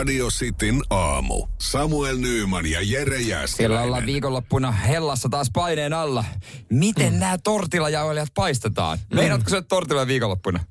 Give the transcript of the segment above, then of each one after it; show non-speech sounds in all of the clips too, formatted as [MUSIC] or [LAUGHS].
Radio Cityn aamu. Samuel Nyyman ja Jere Siellä Jääskeläinen. ollaan viikonloppuna hellassa taas paineen alla. Miten mm. nämä tortilajauhelijat paistetaan? Mm. Meinaatko syödä tortilla viikonloppuna?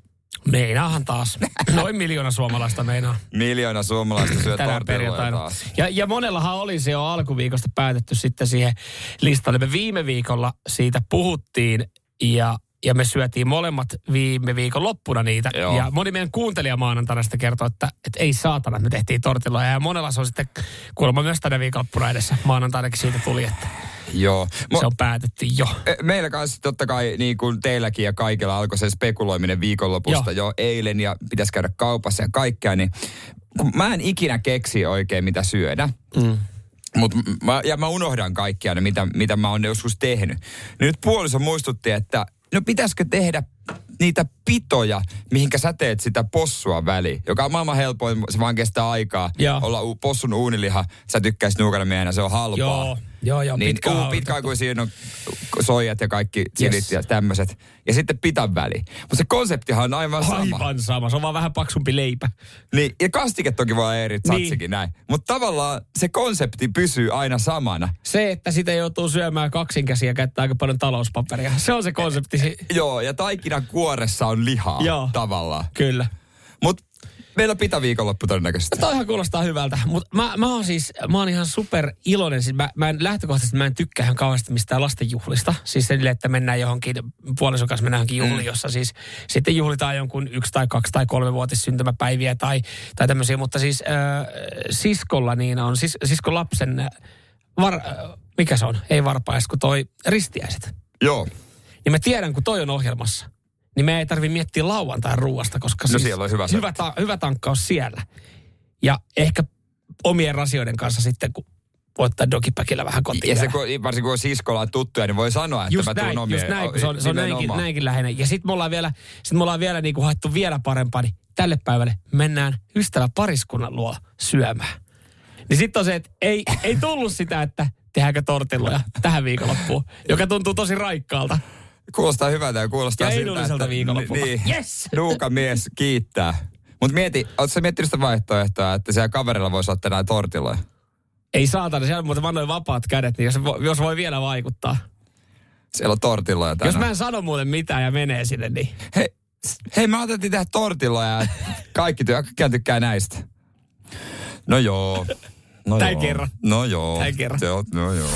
Meinaahan taas. [LAUGHS] Noin miljoona suomalaista meinaa. Miljoona suomalaista syö tänään tortilloja perjantaina. taas. Ja, ja monellahan oli se jo alkuviikosta päätetty sitten siihen listalle. Me viime viikolla siitä puhuttiin ja, ja me syötiin molemmat viime viikon loppuna niitä. Joo. Ja moni meidän kuuntelija maanantaina sitten kertoi, että, että ei saatana, me tehtiin tortilloja. Ja monella se on sitten kuulemma myös tänä viikonloppuna edessä. Maanantainakin siitä tuli, että Joo. Mo- se on päätetty jo. E, Meillä kanssa totta kai niin kuin teilläkin ja kaikilla alkoi se spekuloiminen viikonlopusta Joo. jo eilen ja pitäisi käydä kaupassa ja kaikkea, niin kun mä en ikinä keksi oikein mitä syödä. Mm. Mut mä, ja mä unohdan kaikkia ne, mitä, mitä mä oon joskus tehnyt. Nyt puoliso muistutti, että no pitäisikö tehdä niitä pitoja, mihinkä sä teet sitä possua väliin, joka on maailman helpoin, se vaan kestää aikaa. Joo. Olla u- possun uuniliha, sä tykkäisit nuukana miehenä, se on halpaa. Joo, joo, joo, Niin pitkä uu, pitkä aiku siinä on soijat ja kaikki chilit Yes. ja tämmöiset. Ja sitten pitan väliin. Mutta se konseptihan on aivan sama. Aivan sama. Se on vaan vähän paksumpi leipä. Niin, ja kastike toki voi eri, Niin. satsikin näin. Mutta tavallaan se konsepti pysyy aina samana. Se, että sitä joutuu syömään kaksinkäsiä ja käyttää aika paljon talouspaperia. Se on se konsepti. Si- [LAUGHS] Joo, ja taikinan kuoressa on lihaa Joo. tavallaan. Kyllä. Mutta meillä on pitä viikonloppu todennäköisesti. Toihan kuulostaa hyvältä, mutta mä, mä oon siis, mä oon ihan super iloinen. Siis mä, mä en lähtökohtaisesti mä en tykkää ihan kauheasti mistään lastenjuhlista. Siis sille, että mennään johonkin, puolison kanssa mennään johonkin juhliin, jossa siis sitten juhlitaan jonkun yksi tai kaksi tai kolme vuotis syntymäpäiviä tai, tai tämmöisiä. Mutta siis äh, siskolla niin on, sis, siskon lapsen, äh, var, äh, mikä se on, ei varpais, kun toi ristiäiset. Joo. Niin mä tiedän, kun toi on ohjelmassa, niin me ei tarvi miettiä lauantain ruuasta, koska No siis siellä on hyvä hyvä, ta- hyvä tankkaus siellä. Ja ehkä omien rasioiden kanssa sitten, kun voittaa dogipäkillä vähän kotiin. Ja se, kun, varsinkin kun siskolla on tuttuja, niin voi sanoa, että just mä tuun omien. just näin, kun se on, se on näinkin, näinkin läheinen. Ja sitten me ollaan vielä, sit me ollaan vielä niinku haettu vielä parempaa, niin tälle päivälle mennään ystävä pariskunnan luo syömään. Niin sitten on se, että ei, ei tullut sitä, että tehdäänkö tortilloja tähän viikonloppuun, joka tuntuu tosi raikkaalta. Kuulostaa hyvältä ja kuulostaa Ja siltä, että viikonloppuna. Niin, Yes! [LAUGHS] Nuuka mies kiittää. Mutta mieti, ootko sä miettinyt sitä vaihtoehtoa, että siellä kaverilla voisi olla tänään tortilloja? Ei saatana, siellä on muuten vaan noin vapaat kädet, niin jos, voi- jos voi vielä vaikuttaa. Siellä on tortilloja tänään. Jos mä en sano muuten mitään ja menee sinne, niin Hei, hei, mä otettiin tehdä tortilloja ja kaikki, työ, kaikki tykkää näistä. No joo. No Tän joo. kerran. No joo. Tän kerran. Joo, no joo.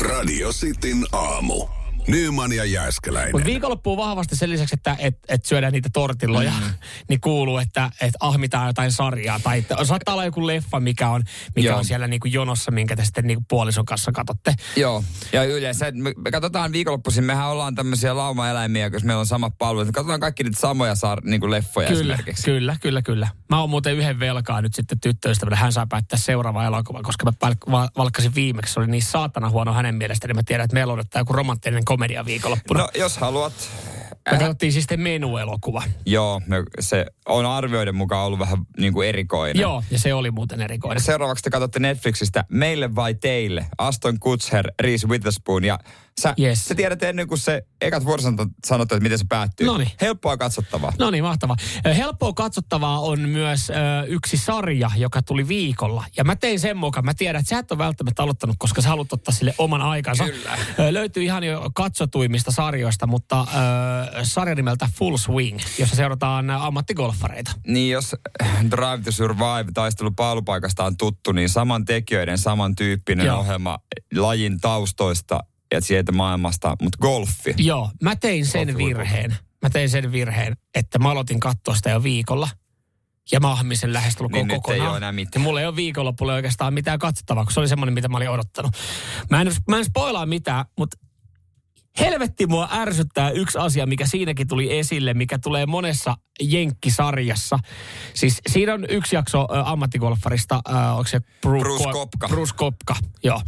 Radio Cityn aamu. Nyman ja Jääskeläinen. Mutta viikonloppuun vahvasti sen lisäksi, että et, et syödään niitä tortilloja, mm. [LAUGHS] niin kuuluu, että et ahmitaan jotain sarjaa. Tai että saattaa olla joku leffa, mikä on, mikä Joo. on siellä niinku jonossa, minkä te sitten niinku puolison kanssa katsotte. Joo, ja yleensä me, me katsotaan viikonloppuisin, mehän ollaan tämmöisiä laumaeläimiä, jos meillä on samat palvelut. Me katsotaan kaikki niitä samoja sar, niin kuin leffoja Kyllä, esimerkiksi. kyllä, kyllä, kyllä. Mä oon muuten yhden velkaa nyt sitten tyttöystävälle. Hän saa päättää seuraava elokuva, koska mä valkkasin viimeksi. Se oli niin saatana huono hänen mielestään, niin mä tiedän, että meillä odottaa joku romanttinen komedia viikonloppuna. No, jos haluat. Me katsottiin siis sitten menuelokuva. Joo, me, se on arvioiden mukaan ollut vähän niin kuin erikoinen. Joo, ja se oli muuten erikoinen. Seuraavaksi te katsotte Netflixistä Meille vai teille? Aston Kutcher, Reese Witherspoon ja sä, Yes. sä tiedät ennen kuin se ekat vuorosanat sanot, että miten se päättyy. Noniin. Helppoa katsottavaa. No niin, mahtavaa. Helppoa katsottavaa on myös ö, yksi sarja, joka tuli viikolla. Ja mä tein sen mukaan. Mä tiedän, että sä et ole välttämättä aloittanut, koska sä haluat ottaa sille oman aikansa. Kyllä. Ö, löytyy ihan jo katsotuimmista sarjoista, mutta ö, sarja nimeltä Full Swing, jossa seurataan ammattigolfareita. Niin jos Drive to Survive taistelu paalupaikasta on tuttu, niin saman tekijöiden, samantyyppinen Joo. ohjelma lajin taustoista ja sieltä maailmasta, mutta golfi. Joo, mä tein sen Golfi virheen. Mä tein sen virheen, että mä aloitin katsoa sitä jo viikolla. Ja mä ahmin sen lähestulkoon Niin nyt ei kokonaan. ole enää mitään. Ja mulla ei ole viikonloppulla oikeastaan mitään katsottavaa, kun se oli semmoinen, mitä mä olin odottanut. Mä en, mä en spoilaa mitään, mutta Helvetti mua ärsyttää yksi asia, mikä siinäkin tuli esille, mikä tulee monessa jenkkisarjassa. Siis siinä on yksi jakso ä, ammattigolfarista, ä, onko se Bru- Bruce Ko- Kopka. Bruce Kopka, joo.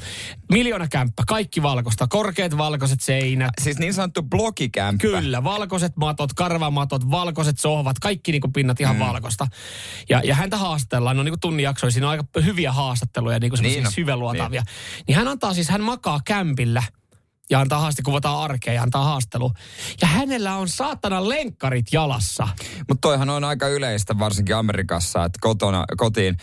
Miljoona kämppä, kaikki valkoista, korkeat valkoiset seinät. Siis niin sanottu blogikämppä. Kyllä, valkoiset matot, karvamatot, valkoiset sohvat, kaikki niinku pinnat ihan mm. valkoista. Ja, ja häntä haastellaan, no niinku tunnin jaksoja, siinä on aika hyviä haastatteluja, niinku Niin syväluotavia. Niin. niin hän antaa siis, hän makaa kämpillä ja antaa haaste, kuvataan arkea ja antaa haastelu. Ja hänellä on saatana lenkkarit jalassa. Mutta toihan on aika yleistä, varsinkin Amerikassa, että kotona, kotiin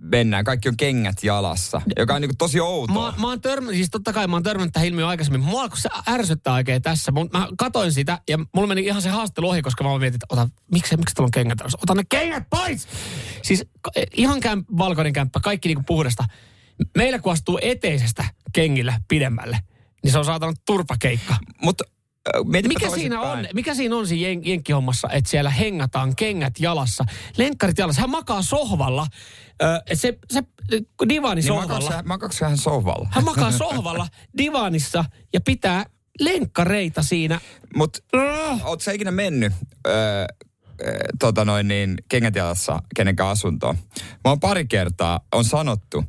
mennään, kaikki on kengät jalassa, joka on niinku tosi outoa. Mä, mä oon törmännyt, siis totta kai mä oon törmännyt tähän ilmiöön aikaisemmin. Mua alkoi se ärsyttää oikein tässä. Mun, mä katoin sitä ja mulla meni ihan se haastelu ohi, koska mä mietin, että ota, miksi, miksi tuolla on kengät jalassa? Ota ne kengät pois! Siis k- ihan kämp, valkoinen kämppä, kaikki niinku puhdasta. Meillä kun astuu eteisestä kengillä pidemmälle, niin se on saatana turpakeikka. Mutta Mikä siinä on, mikä siinä on siinä jen, jenkkihommassa, että siellä hengataan kengät jalassa, lenkkarit jalassa. Hän makaa sohvalla, ö, et se, se divani Niin sohvalla. makaako hän, sohvalla? Hän makaa sohvalla divanissa ja pitää lenkkareita siinä. Mutta oot sä ikinä mennyt öö, tota noin niin, kengät jalassa kenenkään asuntoon? Mä oon pari kertaa, on sanottu,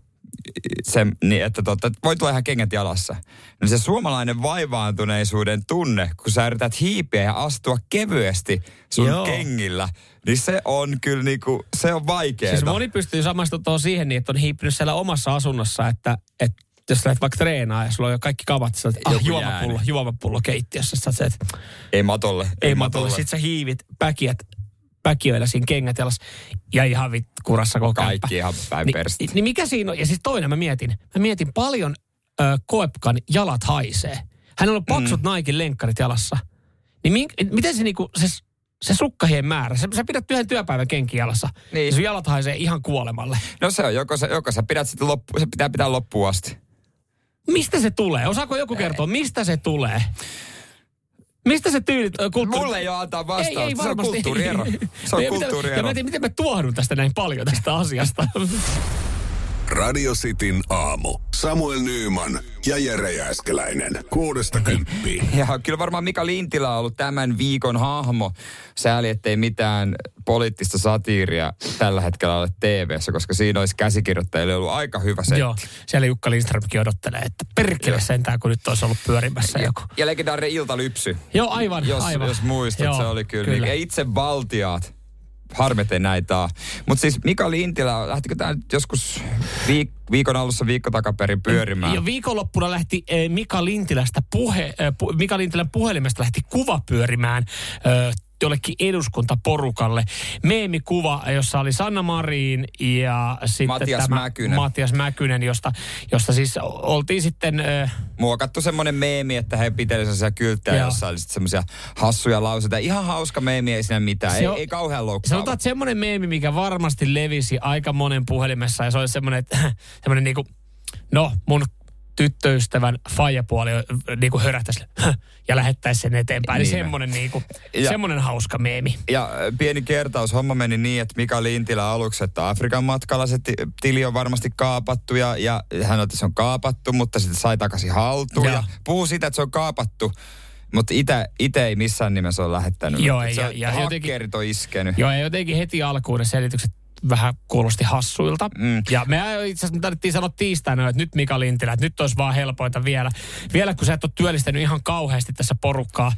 se, niin, että tota, voi tulla ihan kengät jalassa. No se suomalainen vaivaantuneisuuden tunne, kun sä yrität hiipiä ja astua kevyesti sun Joo. kengillä, niin se on kyllä niinku, se on vaikeaa. Siis moni pystyy samaistumaan siihen niin, että on hiippinyt siellä omassa asunnossa, että, että jos lähdet vaikka treenaa ja sulla on jo kaikki kamat, sä ah, juomapullo, juomapullo keittiössä. Sä että Ei matolle. ei matolle. Sitten sä hiivit päkiät, päkiöillä siinä kengät jalas ja ihan vit kurassa koko kämppä. Kaikki ihan päin Ni, perstä. niin mikä siinä on? Ja siis toinen mä mietin. Mä mietin paljon ö, Koepkan jalat haisee. Hänellä on paksut mm. Naikin lenkkarit jalassa. Niin mink, miten se niinku, se, se sukkahien määrä, sä, sä pidät yhden työpäivän kenki jalassa. Niin. Ja sun jalat haisee ihan kuolemalle. No se on, joko sä, joko sä pidät sitten loppu, se pitää pitää loppuun asti. Mistä se tulee? Osaako joku kertoa, mistä se tulee? Mistä se tyyli, ö, kulttuuri... Mulle ei ole antaa ei, vastausta. ei se on varmasti. kulttuuriero. Se on kulttuuriero. Ja mä en tiedä, miten mä tuohdun tästä näin paljon tästä asiasta. Radio Cityn aamu. Samuel Nyyman ja Jere Jääskeläinen. Kuudesta kymppiin. [LAUGHS] Ja kyllä varmaan Mika Lintilä on ollut tämän viikon hahmo. Sääli, ettei mitään poliittista satiiria tällä hetkellä ole tv koska siinä olisi käsikirjoittajille ollut aika hyvä setti. Joo, siellä Jukka Lindströmkin odottelee, että perkele sentään, kun nyt olisi ollut pyörimässä joku. Ja legendaarinen iltalypsy. Joo, aivan, Jos, aivan. jos muistat, Joo, se oli kyllä. kyllä. kyllä. Ja itse valtiaat. Harmete näitä. Mutta siis Mika Lintilä, lähtikö tämä nyt joskus viik- viikon alussa viikko takaperin pyörimään? Ja viikonloppuna lähti eh, Mika Lintilästä puhe, eh, Mika Lintilän puhelimesta lähti kuva pyörimään jollekin eduskuntaporukalle. Meemikuva, jossa oli Sanna Marin ja sitten Matias tämä Mäkynen. Matias Mäkynen, josta, josta siis oltiin sitten... Eh, muokattu semmoinen meemi, että he pitelisivät sellaisia kylttejä, Joo. jossa oli sitten semmoisia hassuja lauseita. Ihan hauska meemi, ei siinä mitään. Se Ei, on- ei kauhean loukkaava. Sanotaan, että semmoinen meemi, mikä varmasti levisi aika monen puhelimessa ja se oli semmoinen, että [LAUGHS] semmoinen niinku, no mun tyttöystävän faijapuoli niinku hörähtäisi ja lähettäisi sen eteenpäin. Niin, Niin. semmoinen, niinku, Ja- semmoinen hauska meemi. Ja pieni kertaus, homma meni niin, että Mika Lintilä aluksi, että Afrikan matkalla se ti- tili on varmasti kaapattu ja, ja hän otti, että se on kaapattu, mutta sitten sai takaisin haltuun. Joo. Ja puhuu siitä, että se on kaapattu, mutta itse ei missään nimessä ole lähettänyt. Joo, ei, ja- on, ja jotenkin- on iskenyt. Joo, ja jotenkin heti alkuun ne selitykset vähän kuulosti hassuilta. Mm. Ja me itse asiassa tarvittiin sanoa tiistaina, että nyt Mika Lintilä, että nyt olisi vaan helpointa vielä. Vielä kun sä et ole työllistänyt ihan kauheasti tässä porukkaa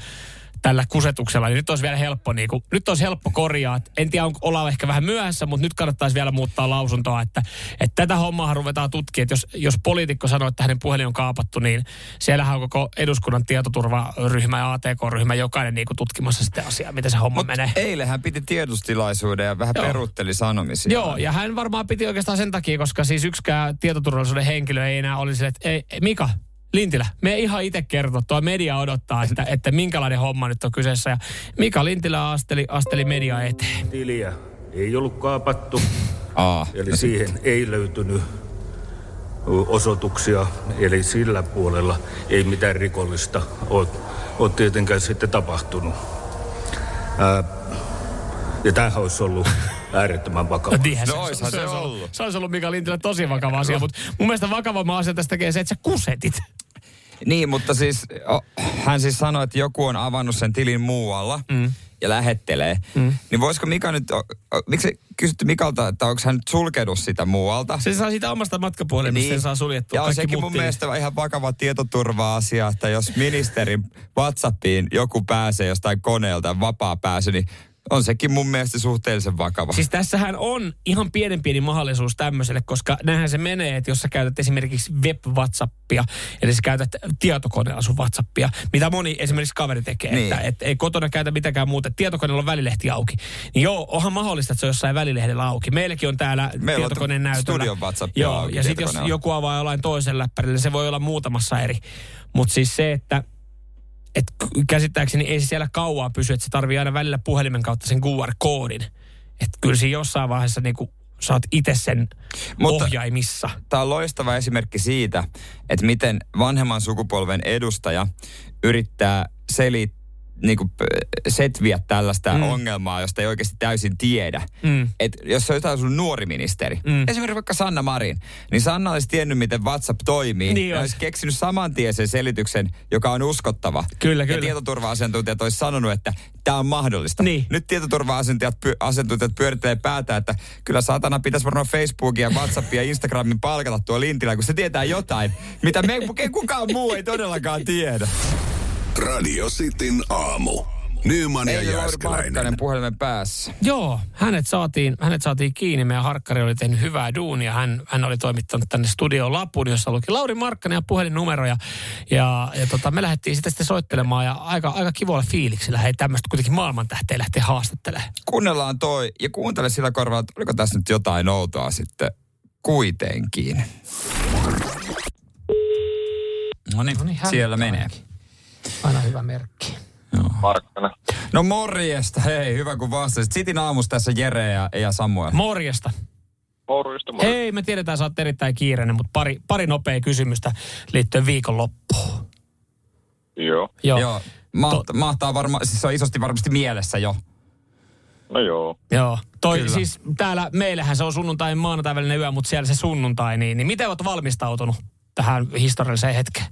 tällä kusetuksella, niin nyt olisi vielä helppo, niin kuin, nyt olisi helppo korjaa. En tiedä, onko ollaan ehkä vähän myöhässä, mutta nyt kannattaisi vielä muuttaa lausuntoa, että, että tätä hommaa ruvetaan tutkimaan. Että jos, jos poliitikko sanoo, että hänen puhelin on kaapattu, niin siellähän on koko eduskunnan tietoturvaryhmä ja ATK-ryhmä jokainen niin kuin tutkimassa sitten asiaa, miten se homma Mut menee. eilen hän piti tiedostilaisuuden ja vähän Joo. peruutteli sanomisia. Joo, ja hän varmaan piti oikeastaan sen takia, koska siis yksikään tietoturvallisuuden henkilö ei enää olisi, että ei, Mika, Lintilä, me ihan itse kertoa, tuo media odottaa, että, että minkälainen homma nyt on kyseessä. Ja Mika Lintilä asteli, asteli media eteen. tiliä ei ollut kaapattu, Aa, eli siihen ei löytynyt osoituksia, eli sillä puolella ei mitään rikollista ole, ole tietenkään sitten tapahtunut. Ää, ja tämähän olisi ollut äärettömän vakava. Niinhän No oishan se olisi ollut. Se olisi ollut Mika Lintilä tosi vakava asia, mutta mun mielestä vakavamman asia tästä tekee se, että sä kusetit. Niin, mutta siis o, hän siis sanoi, että joku on avannut sen tilin muualla mm. ja lähettelee. Mm. Niin voisiko Mika nyt, o, o, miksi kysytty Mikalta, että onko hän nyt sulkenut sitä muualta? Se saa siitä omasta matkapuhelimesta, niin. sen saa suljettua Ja on sekin mun mielestä ihan vakava tietoturva-asia, että jos ministerin WhatsAppiin joku pääsee jostain koneelta vapaa pääsy, niin on sekin mun mielestä suhteellisen vakava. Siis tässähän on ihan pienen pieni mahdollisuus tämmöiselle, koska näinhän se menee, että jos sä käytät esimerkiksi web-whatsappia, eli sä käytät tietokoneella sun whatsappia, mitä moni esimerkiksi kaveri tekee, Niin. että et ei kotona käytä mitäkään muuta, että tietokoneella on välilehti auki. Niin joo, onhan mahdollista, että se on jossain välilehdellä auki. Meilläkin on täällä Meillä on tietokoneen näytöllä. studion WhatsApp Joo, auki ja sitten jos joku avaa jollain toisen läppärillä, se voi olla muutamassa eri. Mutta siis se, että et käsittääkseni ei se siellä kauaa pysy, että se tarvii aina välillä puhelimen kautta sen QR-koodin. Että kyllä siinä jossain vaiheessa niinku saat itse sen Mutta, ohjaimissa. Tämä on loistava esimerkki siitä, että miten vanhemman sukupolven edustaja yrittää selittää niin kuin, setviä tällaista mm. ongelmaa, josta ei oikeasti täysin tiedä. Mm. Et jos se on jotain sun nuori ministeri, mm. esimerkiksi vaikka Sanna Marin, niin Sanna olisi tiennyt, miten WhatsApp toimii. Niin ja olisi. olisi keksinyt saman tien sen selityksen, joka on uskottava. Kyllä, ja kyllä. tietoturva-asiantuntijat olisi sanonut, että tämä on mahdollista. Niin. Nyt tietoturva-asiantuntijat py- asiantuntijat pyörittelee päätä, että kyllä saatana pitäisi varmaan Facebookin ja Whatsappin ja Instagramin palkata tuo Lintilä, kun se tietää jotain, mitä me kukaan muu ei todellakaan tiedä. Radio Cityn aamu. Nyman ja Jääskeläinen. Puhelimen päässä. Joo, hänet saatiin, hänet saatiin kiinni. Meidän harkkari oli tehnyt hyvää duunia. Hän, hän oli toimittanut tänne studioon lapun, jossa luki Lauri Markkanen ja puhelinnumero. Ja, ja, tota, me lähdettiin sitä sitten soittelemaan ja aika, aika kivoilla fiiliksillä. Hei, tämmöistä kuitenkin maailmantähteä lähtee haastattelemaan. Kuunnellaan toi ja kuuntele sillä korvalla, että oliko tässä nyt jotain outoa sitten kuitenkin. No niin, siellä menee. Aina hyvä merkki. Markkana. No morjesta, hei, hyvä kun vastasit. Sitin aamussa tässä Jere ja, ja Samuel. Morjesta. Morjesta, morjesta. Hei, me tiedetään, sä oot erittäin kiireinen, mutta pari, pari nopea kysymystä liittyen viikonloppuun. Joo. Joo. Joo, mahtaa, mahtaa varma, siis se on isosti varmasti mielessä jo. No joo. Joo. Toi, Kyllä. siis täällä meillähän se on sunnuntai maanantai välinen yö, mutta siellä se sunnuntai, niin, niin miten olet valmistautunut tähän historialliseen hetkeen?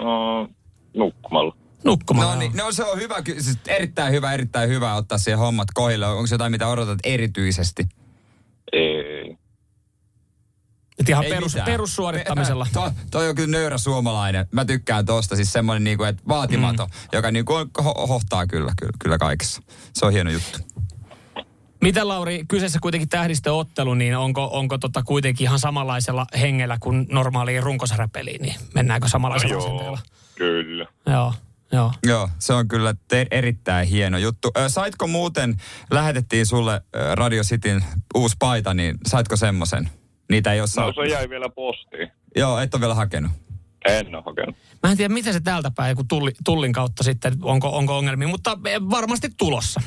No, nukkumalla. Nukkumaan. No niin, no se on hyvä, siis erittäin hyvä, erittäin hyvä ottaa siihen hommat kohille. Onko se jotain, mitä odotat erityisesti? Ei. Et ihan Ei perus, mitään. perussuorittamisella. [LAUGHS] Pe- to, toi on kyllä nöyrä suomalainen. Mä tykkään tosta, siis semmoinen niinku, että vaatimaton, mm. joka niinku on, ho- hohtaa kyllä, kyllä, kyllä kaikessa. Se on hieno juttu. Miten Lauri, kyseessä kuitenkin tähdistöottelu, niin onko, onko tota kuitenkin ihan samanlaisella hengellä kuin normaaliin runkosarjapeliin, niin mennäänkö samanlaisella Joo. asenteella? Kyllä. Joo, joo. Joo, se on kyllä te- erittäin hieno juttu. Ö, saitko muuten, lähetettiin sulle Radio Cityn uusi paita, niin saitko semmoisen? Niitä ei ole No saanut. se jäi vielä postiin. Joo, et ole vielä hakenut. En ole hakenut. Mä en tiedä, miten se täältä päin, kun tulli, tullin kautta sitten, onko, onko ongelmia, mutta eh, varmasti tulossa.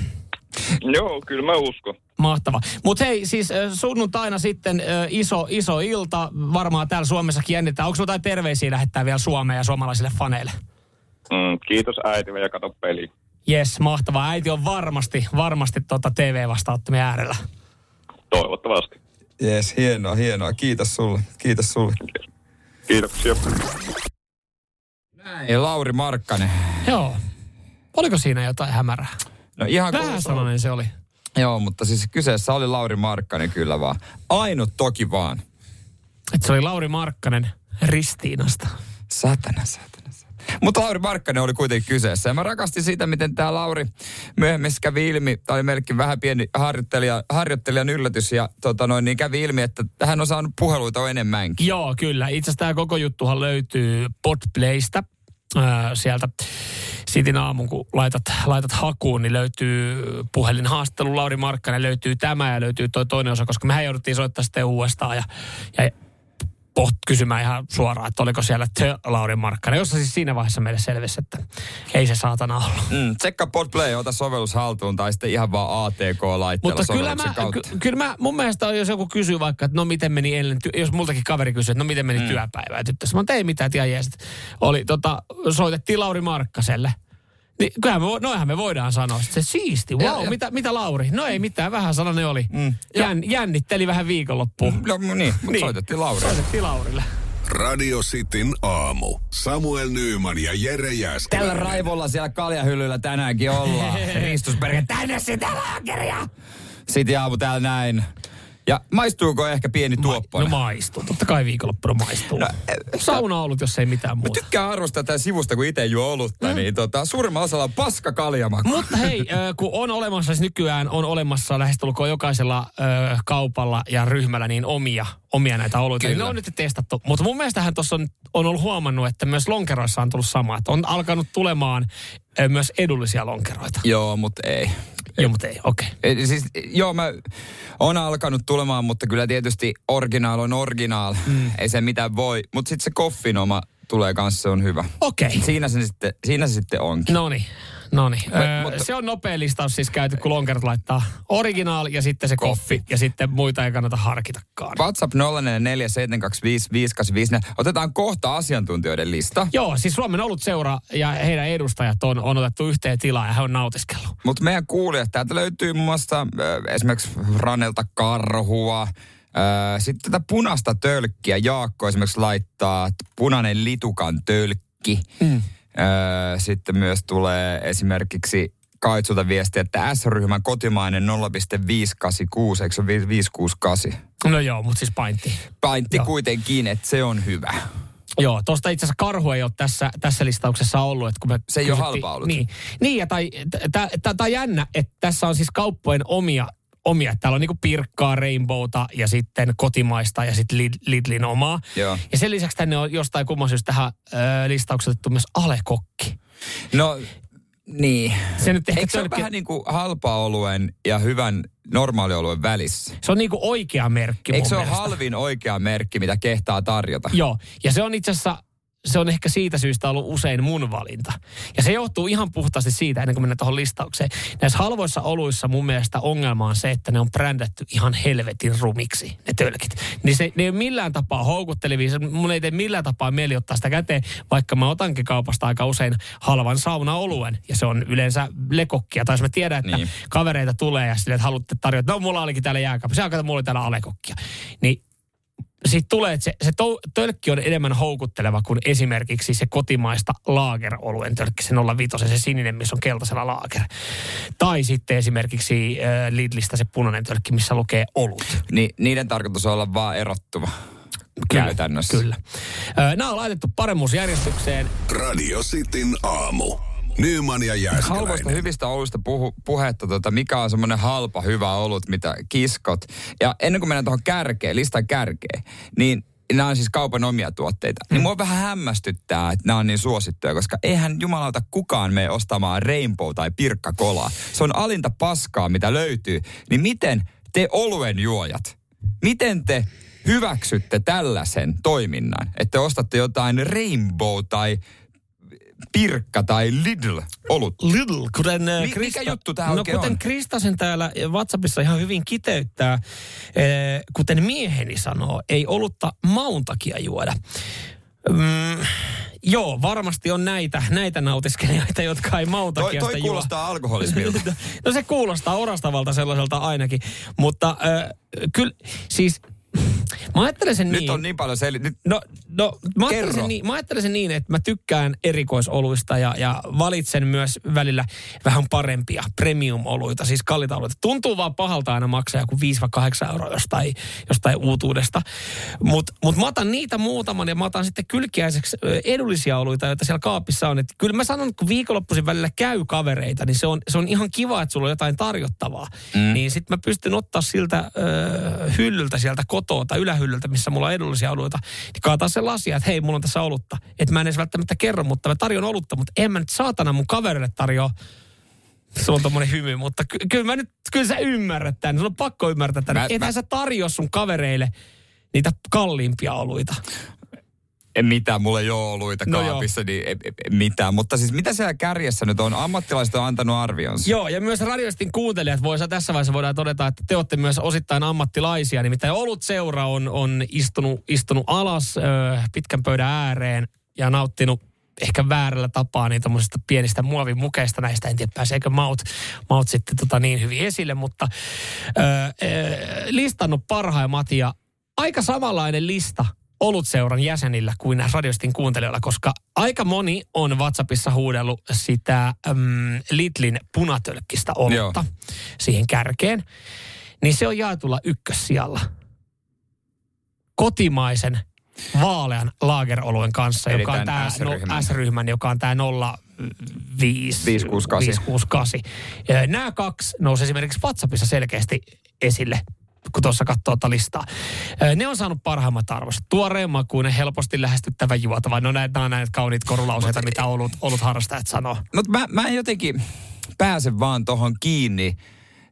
Joo, kyllä mä uskon. Mahtava. Mutta hei, siis sunnuntaina sitten iso, iso ilta. Varmaan täällä Suomessakin jännittää. Onko jotain terveisiä lähettää vielä Suomeen ja suomalaisille faneille? Mm, kiitos äitille ja kato peli. Jes, mahtavaa. Äiti on varmasti, varmasti tota TV-vastaanottamien äärellä. Toivottavasti. Jees, hienoa, hienoa. Kiitos sulle. Kiitos sulle. Kiitoksia. Näin. Lauri Markkanen. Joo. Oliko siinä jotain hämärää? No ihan Vähän se oli. Joo, mutta siis kyseessä oli Lauri Markkanen kyllä vaan. Ainut toki vaan. Että se oli Lauri Markkanen Ristiinasta. Sätänä, sätänä, sätänä. Mutta Lauri Markkanen oli kuitenkin kyseessä. Ja mä rakastin sitä, miten tämä Lauri myöhemmin kävi ilmi. Tämä oli melkein vähän pieni harjoittelija, harjoittelijan yllätys. Ja tota noin, niin kävi ilmi, että hän on saanut puheluita enemmänkin. Joo, kyllä. Itse asiassa tämä koko juttuhan löytyy Podplaysta. Äh, sieltä Sitin aamun, kun laitat, laitat hakuun, niin löytyy puhelinhaastattelu Lauri Markkanen, löytyy tämä ja löytyy toi toinen osa, koska mehän jouduttiin soittaa sitten uudestaan ja, ja poht, kysymään ihan suoraan, että oliko siellä te Lauri Markkanen, jossa siis siinä vaiheessa meille selvisi, että ei se saatana ollut. Mm, tsekkaa Podplay, ota sovellus haltuun tai sitten ihan vaan ATK-laitteella Mutta kyllä, mä, ky, kyllä mä, mun mielestä on, jos joku kysyy vaikka, että no miten meni eilen, ty- jos multakin kaveri kysyy, että no miten meni mm. työpäivä, ja tyttö, mä tein mitään, tiedä, oli, tota, soitettiin Lauri Markkaselle. Niin kyllähän me, vo- noinhan me voidaan sanoa. Se siisti, wow, Ja- ja- mitä, mitä Lauri? No ei mitään, vähän sana ne oli. Mm. Jän, jännitteli vähän viikonloppuun. No niin, mutta Niin. soitettiin Lauri. Soitettiin Laurille. Radio Cityn aamu. Samuel Nyyman ja Jere Tällä Jääskeläinen. raivolla siellä kaljahyllyllä tänäänkin ollaan. [LAUGHS] Ristusperke, tänne sitä laakeria! Sitten aamu täällä näin. Ja maistuuko ehkä pieni No tuoppoinen? maistuu. Totta kai viikonloppuna maistuu. No, No, Sauna ollut, jos ei mitään Mä muuta. tykkään arvostaa tätä sivusta, kun itse juo olutta, mm. niin tota, suurimman osalla on paska kaljamaku. Mutta hei, [LAUGHS] kun on olemassa, siis nykyään on olemassa lähestulkoon jokaisella ö, kaupalla ja ryhmällä niin omia, omia näitä oluita. Kyllä. ne on nyt testattu. Mutta mun mielestähän tuossa on, on ollut huomannut, että myös lonkeroissa on tullut sama. Että on alkanut tulemaan myös edullisia lonkeroita. Joo, mutta ei. Joo, mutta ei, okei. Okay. E, Siis, joo, mä on alkanut tulemaan, mutta kyllä tietysti originaal on originaal. Mm. Ei se mitään voi. Mutta sitten se koffin oma tulee kanssa, se on hyvä. Okei. Siinä se sitten, siinä se sitten onkin. No niin. No niin. Öö, mutta- se on nopea listaus siis käyty, kun lonkerot laittaa originaal ja sitten se koffi. Ja sitten muita ei kannata harkitakaan. WhatsApp 0447255854. Otetaan kohta asiantuntijoiden lista. Joo, siis Suomen ollut seura ja heidän edustajat on, on otettu yhteen tilaa ja he on nautiskellut. Mutta meidän kuulijat, täältä löytyy muun muassa esimerkiksi Ranelta karhua, sitten tätä punaista tölkkiä. Jaakko esimerkiksi laittaa punainen litukan tölkki. Mm. Äh, sitten myös tulee esimerkiksi Kaitsulta viesti, että S-ryhmän kotimainen 0,586, eikö se ole 568? No joo, mutta siis paintti. Paintti Joo. kuitenkin, että se on hyvä. Joo, tuosta itse asiassa karhu ei ole tässä, tässä listauksessa ollut. Että kun me Se ei ole halpa ollut. Niin, niin ja tai, tämä on jännä, että tässä on siis kauppojen omia omia. Täällä on niinku pirkkaa, rainbowta ja sitten kotimaista ja sitten Lid- Lidlin omaa. Joo. Ja sen lisäksi tänne on jostain kumman syystä tähän ö, listaukseen otettu myös alekokki. No, niin. Se nyt ehkä Eikö se ole vähän niin kuin halpa-oluen ja hyvän normaalioluen välissä? Se on niinku oikea merkki Eikö se ole halvin oikea merkki, mitä kehtaa tarjota? Joo, ja se on itse asiassa, se on ehkä siitä syystä ollut usein mun valinta. Ja se johtuu ihan puhtaasti siitä, ennen kuin mennään tuohon listaukseen. Näissä halvoissa oluissa mun mielestä ongelma on se, että ne on brändätty ihan helvetin rumiksi, ne tölkit. Niin se, ne ei ole millään tapaa houkuttelevia. Se- Mun ei tee millään tapaa mieli ottaa sitä käteen, vaikka mä otankin kaupasta aika usein halvan saunaoluen. Ja se on yleensä lekokkia. Tai jos mä tiedän, että Niin. kavereita tulee ja silleen, että haluatte tarjota, no mulla olikin täällä jääkaapissa, kato, mulla oli täällä alekokkia. Niin siitä tulee, että se, se to, tölkki on enemmän houkutteleva kuin esimerkiksi se kotimaista laageroluen tölkki, se 05, se sininen, missä on keltaisella laager. Tai sitten esimerkiksi äh, Lidlistä se punainen tölkki, missä lukee olut. Ni, niiden tarkoitus on olla vaan erottuva käytännössä. Kyllä. Äh, nämä on laitettu paremmuusjärjestykseen. Radio Cityn aamu. Nyman ja Halvoista Jääskeläinen. hyvistä oluista puhu, puhetta, tota, mikä on semmoinen halpa, hyvä olut, mitä kiskot. Ja ennen kuin mennään tuohon kärkeen, listan kärkeen, niin nämä on siis kaupan omia tuotteita. Niin mua vähän hämmästyttää, että nämä on niin suosittuja, koska eihän jumalauta kukaan mene ostamaan Rainbow tai Pirkka-kolaa. Se on alinta paskaa, mitä löytyy. Niin miten te oluen juojat, miten te hyväksytte tällaisen toiminnan, että ostatte jotain Rainbow tai Pirkka tai Lidl olut? Lidl, kuten äh, Mi- mikä juttu tää no, oikein kuten on? Kristasen täällä WhatsAppissa ihan hyvin kiteyttää, äh, kuten mieheni sanoo, ei olutta maun takia juoda. Mm, joo, varmasti on näitä, näitä nautiskelijoita, jotka ei maun Toi, toi sitä juo. kuulostaa alkoholismilta. [LAUGHS] no se kuulostaa orastavalta sellaiselta ainakin, mutta äh, kyllä siis mä ajattelen sen Nyt niin. on niin paljon sel... Nyt No, no mä, ajattelen sen niin, mä ajattelen sen niin, että mä tykkään erikoisoluista ja, ja valitsen myös välillä vähän parempia premium-oluita, siis kalliita oluita. Tuntuu vaan pahalta aina maksaa joku 5-8 euroa jostain, jostain uutuudesta. Mutta mut mä otan niitä muutaman ja mä otan sitten kylkiäiseksi edullisia oluita, joita siellä kaapissa on. Et kyllä mä sanon, että kun viikonloppuisin välillä käy kavereita, niin se on, se on ihan kiva, että sulla on jotain tarjottavaa. Mm. Niin sitten mä pystyn ottaa siltä ö, hyllyltä sieltä kotoa tai ylähyllyltä, missä mulla on edullisia oluita, niin kaataa se lasia, että hei, mulla on tässä olutta. Että mä en edes välttämättä kerro, mutta mä tarjon olutta, mutta en mä nyt saatana mun kaverille tarjoa Sulla on tommonen hymy, mutta ky- kyllä mä nyt, kyllä sä ymmärrät tän. Sulla on pakko ymmärtää tän. Mä- Ethän mä- sä tarjoa sun kavereille niitä kalliimpia oluita. En mitään, mulla ei ole oluita No kaapissa, niin ei, ei, ei mitään. Mutta siis mitä siellä kärjessä nyt on? Ammattilaiset on antanut arvionsa. Joo, ja myös radioistin kuuntelijat voisi tässä vaiheessa voidaan todeta, että te olette myös osittain ammattilaisia. Nimittäin Olut Seura on, on istunut, istunut alas ö, pitkän pöydän ääreen ja nauttinut ehkä väärällä tapaa niin tuommoisista pienistä muovimukeista näistä. En tiedä, pääseekö maut, maut sitten tota niin hyvin esille, mutta ö, ö, listannut parhaimmat ja aika samanlainen lista olutseuran jäsenillä kuin radiostin kuuntelijoilla, koska aika moni on WhatsAppissa huudellut sitä äm, Litlin punatölkkistä olutta siihen kärkeen. Niin se on jaetulla ykkössijalla. Kotimaisen vaalean laageroluen kanssa, Eli joka on tämä S-ryhmän. S-ryhmän, joka on tämä 05 568. 568. Ja Nämä kaksi nousi esimerkiksi WhatsAppissa selkeästi esille kun tuossa katsoo tuota listaa. Ne on saanut parhaimmat arvostot. Tuoreen makuinen, helposti lähestyttävä juotava. No näitä, nämä on näitä kauniit korulauseita, mitä olut, olut harrastajat sanoo. Mutta mä, mä en jotenkin pääse vaan tohon kiinni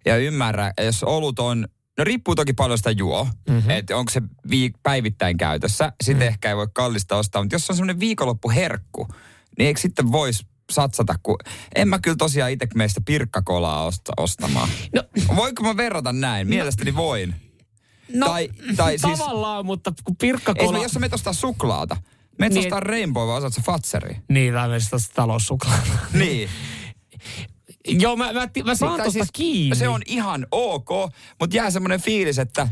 ja ymmärrä, jos olut on, no riippuu toki paljon sitä juo, mm-hmm. että onko se viik- päivittäin käytössä. Sitten mm-hmm. ehkä ei voi kallista ostaa, mutta jos on semmoinen viikonloppuherkku, niin eikö sitten voisi satsata, kun en mä kyllä tosiaan itse meistä pirkkakolaa osta, ostamaan. No, Voinko mä verrata näin? Mielestäni voin. no Tai- tai siis- tavallaan, mutta kun Pirkka Ei, jos sä menet ostaa suklaata, menet Niin, ostaa Rainbow vai osaat sä Fatseri? Niin, tai myös tuosta taloussuklaata. [LAUGHS] Niin. Joo, mä, mä, mä saan Tai tuosta kiinni. Se on ihan ok, mutta jää semmoinen fiilis, että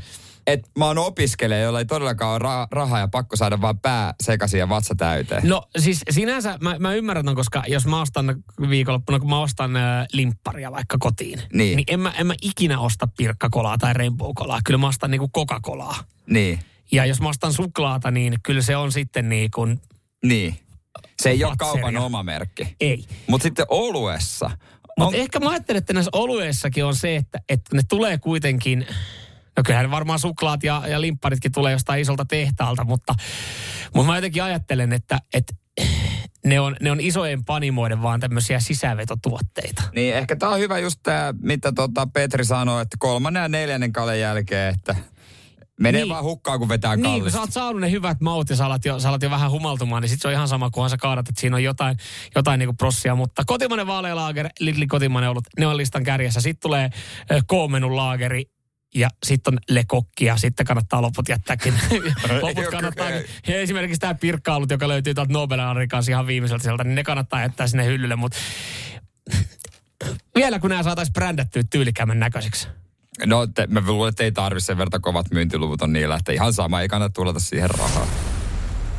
et mä oon opiskelija, jolla ei todellakaan ole ra- rahaa ja pakko saada vaan pää sekaisin ja vatsa täyteen. No siis sinänsä mä, mä ymmärrän ton, koska jos mä ostan viikonloppuna, kun mä ostan äh, limpparia vaikka kotiin, Niin. niin en, mä, en mä ikinä osta pirkkakolaa tai rainbow-kolaa. Kyllä mä ostan niinku Coca-Colaa. Niin, Ja jos mä ostan suklaata, niin kyllä se on sitten niin kuin, niin. Se ei ole kaupan oma merkki. ei. Mutta sitten oluessa, Mutta ehkä mä ajattelen, että näissä olueissakin on se, että, että ne tulee kuitenkin, no kyllähän varmaan suklaat ja, ja limpparitkin tulee jostain isolta tehtaalta, mutta, mutta mä jotenkin ajattelen, että, että ne on, ne on isojen panimoiden vaan tämmöisiä sisävetotuotteita. niin ehkä tää on hyvä just tää, mitä tota Petri sanoi, että kolmannen ja neljännen kallen jälkeen, että menee Niin. vaan hukkaan, kun vetää Niin, kun kallista. sä oot saanut ne hyvät maut ja sä alat jo, sä alat jo vähän humaltumaan, niin sit se on ihan sama, kunhan sä kaadat, että siinä on jotain, jotain niinku prossia. Mutta kotimainen vaalealaager, Lidli kotimainen ollut, ne on listan kärjessä. Sitten tulee ö, K-menun laageri, ja sitten on lekokki ja sitten kannattaa loput jättääkin. [LAUGHS] loput kannattaa. Ja esimerkiksi tämä pirkkaalut, joka löytyy tuolta Nobel kanssa ihan viimeiseltä sieltä, niin ne kannattaa jättää sinne hyllylle. Mutta vielä kun nämä saataisiin brändättyä tyylikämmän näköiseksi. No, te, mä luulen, että ei tarvi sen verta kovat myyntiluvut on niillä, että ihan sama, ei kannata tullata siihen rahaa.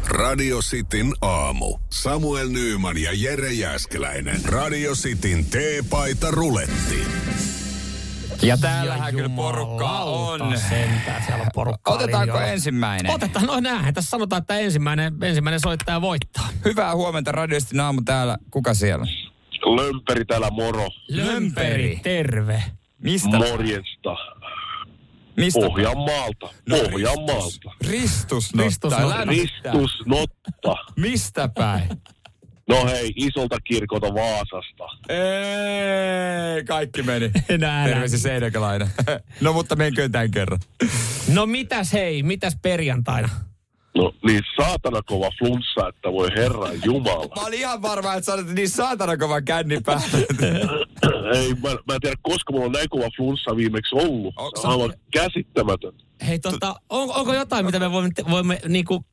Radio Cityn aamu. Samuel Nyyman ja Jere Jäskeläinen. Radio Cityn teepaita ruletti. Ja täällähän kyllä porukkaa on. Sentään, siellä on porukkaa. Otetaanko linjoilla. ensimmäinen? Otetaan, no näinhän tässä sanotaan, että ensimmäinen, ensimmäinen soittaja voittaa. Hyvää huomenta, radioistin aamu täällä. Kuka siellä? Lömperi täällä moro. Lömperi. terve. Mistä? Morjesta. Mistä? Pohjanmaalta. No, Pohjanmaalta. Ristus. Ristus Ristus. Notta. Ristus Notta. Mistä päin? No hei, isolta kirkolta Vaasasta. Ei, kaikki meni. [LAUGHS] Enää Terveisiä seinäkäläinen. [LAUGHS] no mutta menköön tämän kerran. No mitäs hei, mitäs perjantaina? No niin saatana kova flunssa, että voi herran jumala. Mä olin ihan varma, että sä olet niin saatana kova känni päällä. [LAUGHS] Ei, mä, mä en tiedä, koska mulla on näin kova flunssa viimeksi ollut. Onks Se on aivan käsittämätön. Hei tota, on, onko jotain, mitä me voimme, voimme niinku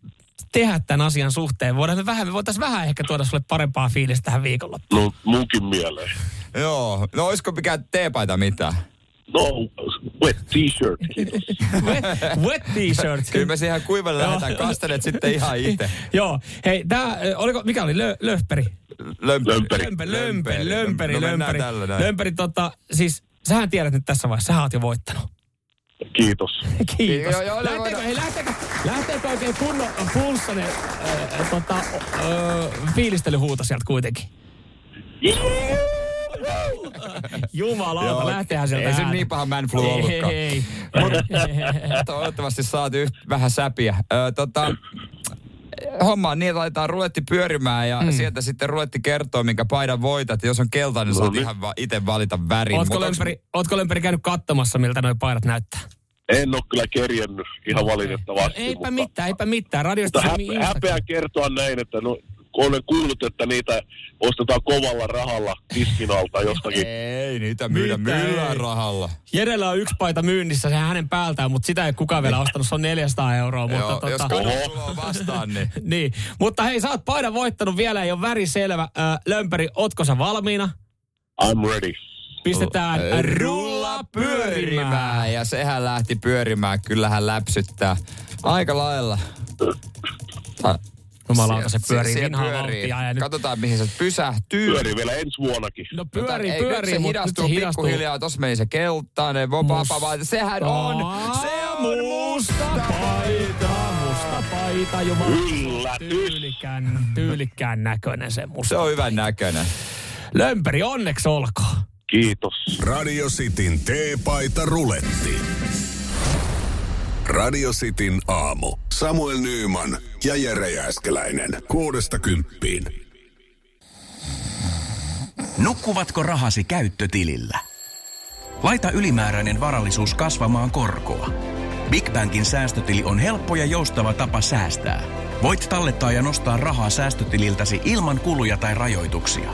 tehdä tämän asian suhteen? Voidaan me vähän, me voitaisiin vähän ehkä tuoda sulle parempaa fiilistä tähän viikonloppuun. No munkin mieleen. Joo. No olisiko mikään teepaita mitään? No, wet t-shirt, kiitos. [LAUGHS] Wet, wet t-shirt. Kyllä me siihen kuivalle lähdetään. Kastelet sitten ihan [LAUGHS] itse. Joo, hei, tää, oliko, mikä oli, Lö, löhperi? Lömperi. Lömperi. Lömperi, lömperi, lömperi, No lömperi. tällä. Lömperi, tota, siis sähän tiedät nyt tässä vaiheessa, sä oot jo voittanut. Kiitos. [LAUGHS] Kiitos. Joo, joo, lähteekö, hei, lähteekö, lähteekö oikein kunnon pulssanen äh, tota, äh, fiilistelyhuuto sieltä kuitenkin? [LAUGHS] Jumalauta, Joo, lähteehän sieltä ei se niin paha man flu ollutkaan. Ei, [LAUGHS] Toivottavasti saat yht, vähän säpiä. Ö, tota, homma on niin, että laitetaan ruletti pyörimään ja mm. sieltä sitten ruletti kertoo, minkä paidan voitat. Jos on keltainen, No saat niin. ihan va- itse valita värin. Ootko Mut onks- lömperi, ootko lömperi käynyt katsomassa, miltä noi paidat näyttää? En ole kyllä kerjennyt ihan valitettavasti. Eipä mutta, mitään, eipä mitään. Radiosta Mutta häpeä, häpeä kertoa näin, että no, kun olen kuullut, että niitä ostetaan kovalla rahalla tiskin alta jostakin. Ei niitä myydä millään rahalla. Jerellä on yksi paita myynnissä, se hänen päältään, mutta sitä ei kukaan vielä ostanut, se on 400 euroa. Mutta Joo, tota, jos kadon tulee vastaan, niin [LAUGHS] niin. Mutta hei, sä oot paidan voittanut, vielä ei ole väri selvä. Ö, lömperi, ootko sä valmiina? I'm ready. Pistetään rulla pyörimään. Ja sehän lähti pyörimään. Kyllähän läpsyttää. Aika lailla. Jumalauta, se pyörii siellä vinhaa pyörii. Ja nyt, Katsotaan, mihin se pysähtyy. Pyörii vielä ensi vuonnakin. no pyörii, ei, pyörii, nyt se mutta nyt hidastuu se hidastuu. pikkuhiljaa. Tuossa meni se keltainen, vopapa, vaan sehän on, se on musta paita, musta paita, jumala. Tyylikään, tyylikkään näköinen se musta. Se on hyvän näköinen. Lömperi, onneksi olkoon. Kiitos. Radio Cityn teepaita ruletti. Radio Cityn aamu. Samuel Nyyman ja Jere Jääskeläinen. Kuudesta kymppiin. Nukkuvatko rahasi käyttötilillä? Laita ylimääräinen varallisuus kasvamaan korkoa. Big Bankin säästötili on helppo ja joustava tapa säästää. Voit tallettaa ja nostaa rahaa säästötililtäsi ilman kuluja tai rajoituksia.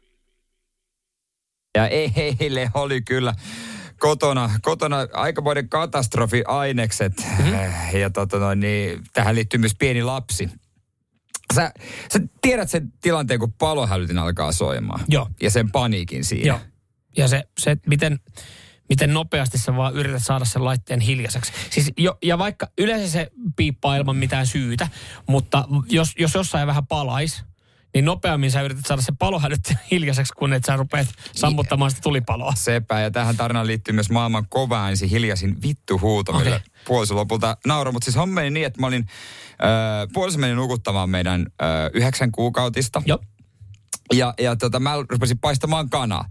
Ja [LAUGHS] eilen oli kyllä kotona, kotona aikamoinen katastrofiainekset. Mm-hmm. Ja tota noin, niin, tähän liittyy myös pieni lapsi. Sä, sä tiedät sen tilanteen, kun palohälytin alkaa soimaan. Joo. Ja sen paniikin siinä. Joo. Ja se, se miten, miten nopeasti sä vaan yrität saada sen laitteen hiljaiseksi. Siis jo, ja vaikka yleensä se piippaa ilman mitään syytä, mutta jos, jos jossain vähän palais, niin nopeammin sä yrität saada sen palohälyt [LAUGHS] hiljaiseksi, kun et sä rupeat sammuttamaan sitä tulipaloa. Sepä, ja tähän tarinaan liittyy myös maailman kova ensin hiljaisin vittu huuto, millä puoliso lopulta nauroi. Mutta siis homma meni niin, että mä olin, äh, puoliso meni nukuttamaan meidän äh, yhdeksän kuukautista. Joo. Ja, ja tota, mä rupesin paistamaan kanaa.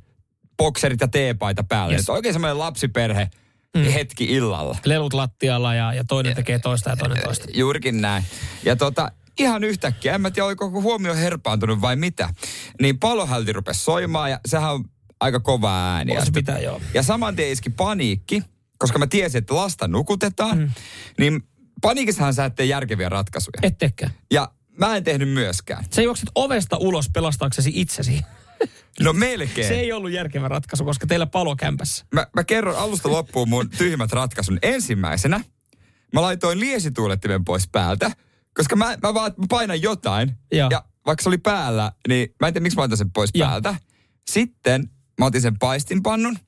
Bokserit ja teepaita päälle. Yes. Yes. Oikein semmoinen lapsiperhe mm. hetki illalla. Lelut lattialla ja, ja toinen tekee toista ja toinen toista. Juurikin näin. Ja tota, ihan yhtäkkiä, en mä tiedä, oliko huomio herpaantunut vai mitä, niin palohälti rupesi soimaan ja sehän on aika kova ääni. Se Ja pitää, joo. Ja saman tien iski paniikki, koska mä tiesin, että lasta nukutetaan, mm. niin paniikissahan sä et tee järkeviä ratkaisuja. Ettekään. Ja mä en tehnyt myöskään. Sä juokset ovesta ulos pelastaaksesi itsesi. No melkein. Se ei ollut järkevä ratkaisu, koska teillä palo kämpässä. Mä, mä kerron alusta loppuun mun tyhmät ratkaisun. Ensimmäisenä mä laitoin liesituulettimen pois päältä, koska mä, mä vaan mä painan jotain. Joo. Ja vaikka se oli päällä, niin mä en tiedä miksi mä laitan sen pois Joo. päältä. Sitten mä otin sen paistinpannun,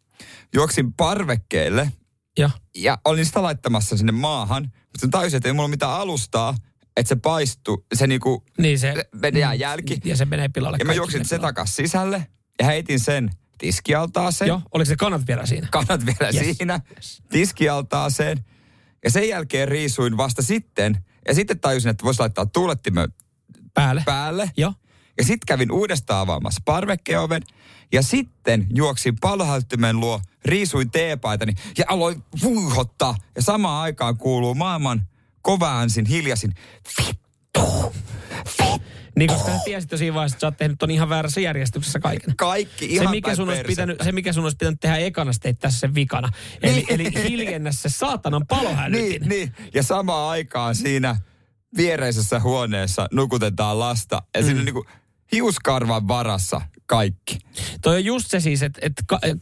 juoksin parvekkeelle Ja ja olin sitä laittamassa sinne maahan. Mutta tajusin, että ei mulla mitään alustaa, että se paistuu, se niinku niin se... menee jälki. Ja se menee pilalle. Ja mä juoksin se takas sisälle ja heitin sen tiskialtaaseen. Joo, oliko se kanat vielä siinä? Kannat vielä Yes. yes. siinä, tiskialtaaseen. Ja sen jälkeen riisuin vasta sitten. Ja sitten tajusin, että voisi laittaa tuulettimen Päälle. päälle. Joo. Ja sitten kävin uudestaan avaamassa parvekkeoven. Ja sitten juoksin palohälyttimen luo, riisuin teepaitani ja aloin vuihottaa. Ja samaan aikaan kuuluu maailman kovaansin hiljaisin vittu, vittu. Niin, koska sä tiesit jo siinä vaiheessa, että sä oot tehnyt ton ihan väärässä järjestyksessä kaiken. Kaikki Se ihan mikä, päin sun olisi pitänyt, se, mikä sun olisi pitänyt tehdä ekana, teit tässä sen vikana. Eli, Niin. eli hiljennä se saatanan palohälytin. Niin, niin. Ja samaan aikaan siinä viereisessä huoneessa nukutetaan lasta. Ja mm. siinä niinku hiuskarvan varassa kaikki. Toi on just se siis, että et, et,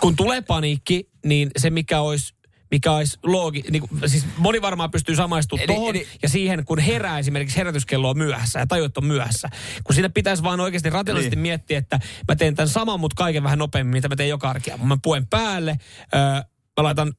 kun tulee paniikki, niin se mikä olisi mikä olisi loogi, niin kuin, siis moni varmaan pystyy samaistumaan eli- ja siihen, kun herää esimerkiksi herätyskello on myöhässä ja tajuat on myöhässä. Kun siinä pitäisi vaan oikeasti rationaalisesti Niin. miettiä, että mä teen tämän saman, mutta kaiken vähän nopeammin, mitä mä teen joka arkea. Mä puen päälle, öö, mä laitan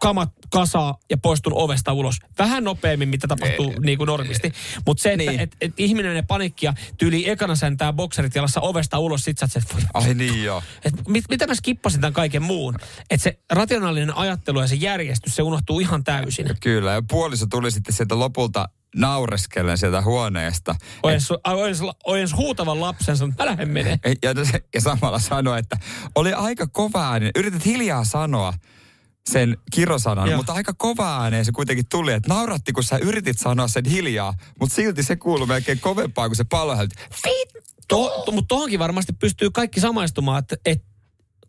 kamat kasaa ja poistun ovesta ulos. Vähän nopeammin, mitä tapahtuu niin kuin normisti. Mutta se, että Niin. et, et ihminen menee panikkia, tyyli ekana säntää bokserit jalassa ovesta ulos, sit sä voi Ai niin joo. et mit, mitä mä skippasin tämän kaiken muun? Että se rationaalinen ajattelu ja se järjestys, se unohtuu ihan täysin. Kyllä, ja puoliso tuli sitten sieltä lopulta naureskellen sieltä huoneesta. Ojens, ojens, ojens huutavan lapsen, sanoi, mä lähden menee. Ja, ja samalla sanoi, että oli aika kova ääni. Yrität hiljaa sanoa, sen kirosanan, Joo. mutta aika kova ääneen se kuitenkin tuli, että nauratti, kun sä yritit sanoa sen hiljaa, mutta silti se kuului melkein kovempaa kuin se pallohälytti. To, to, mutta tohonkin varmasti pystyy kaikki samaistumaan, että et,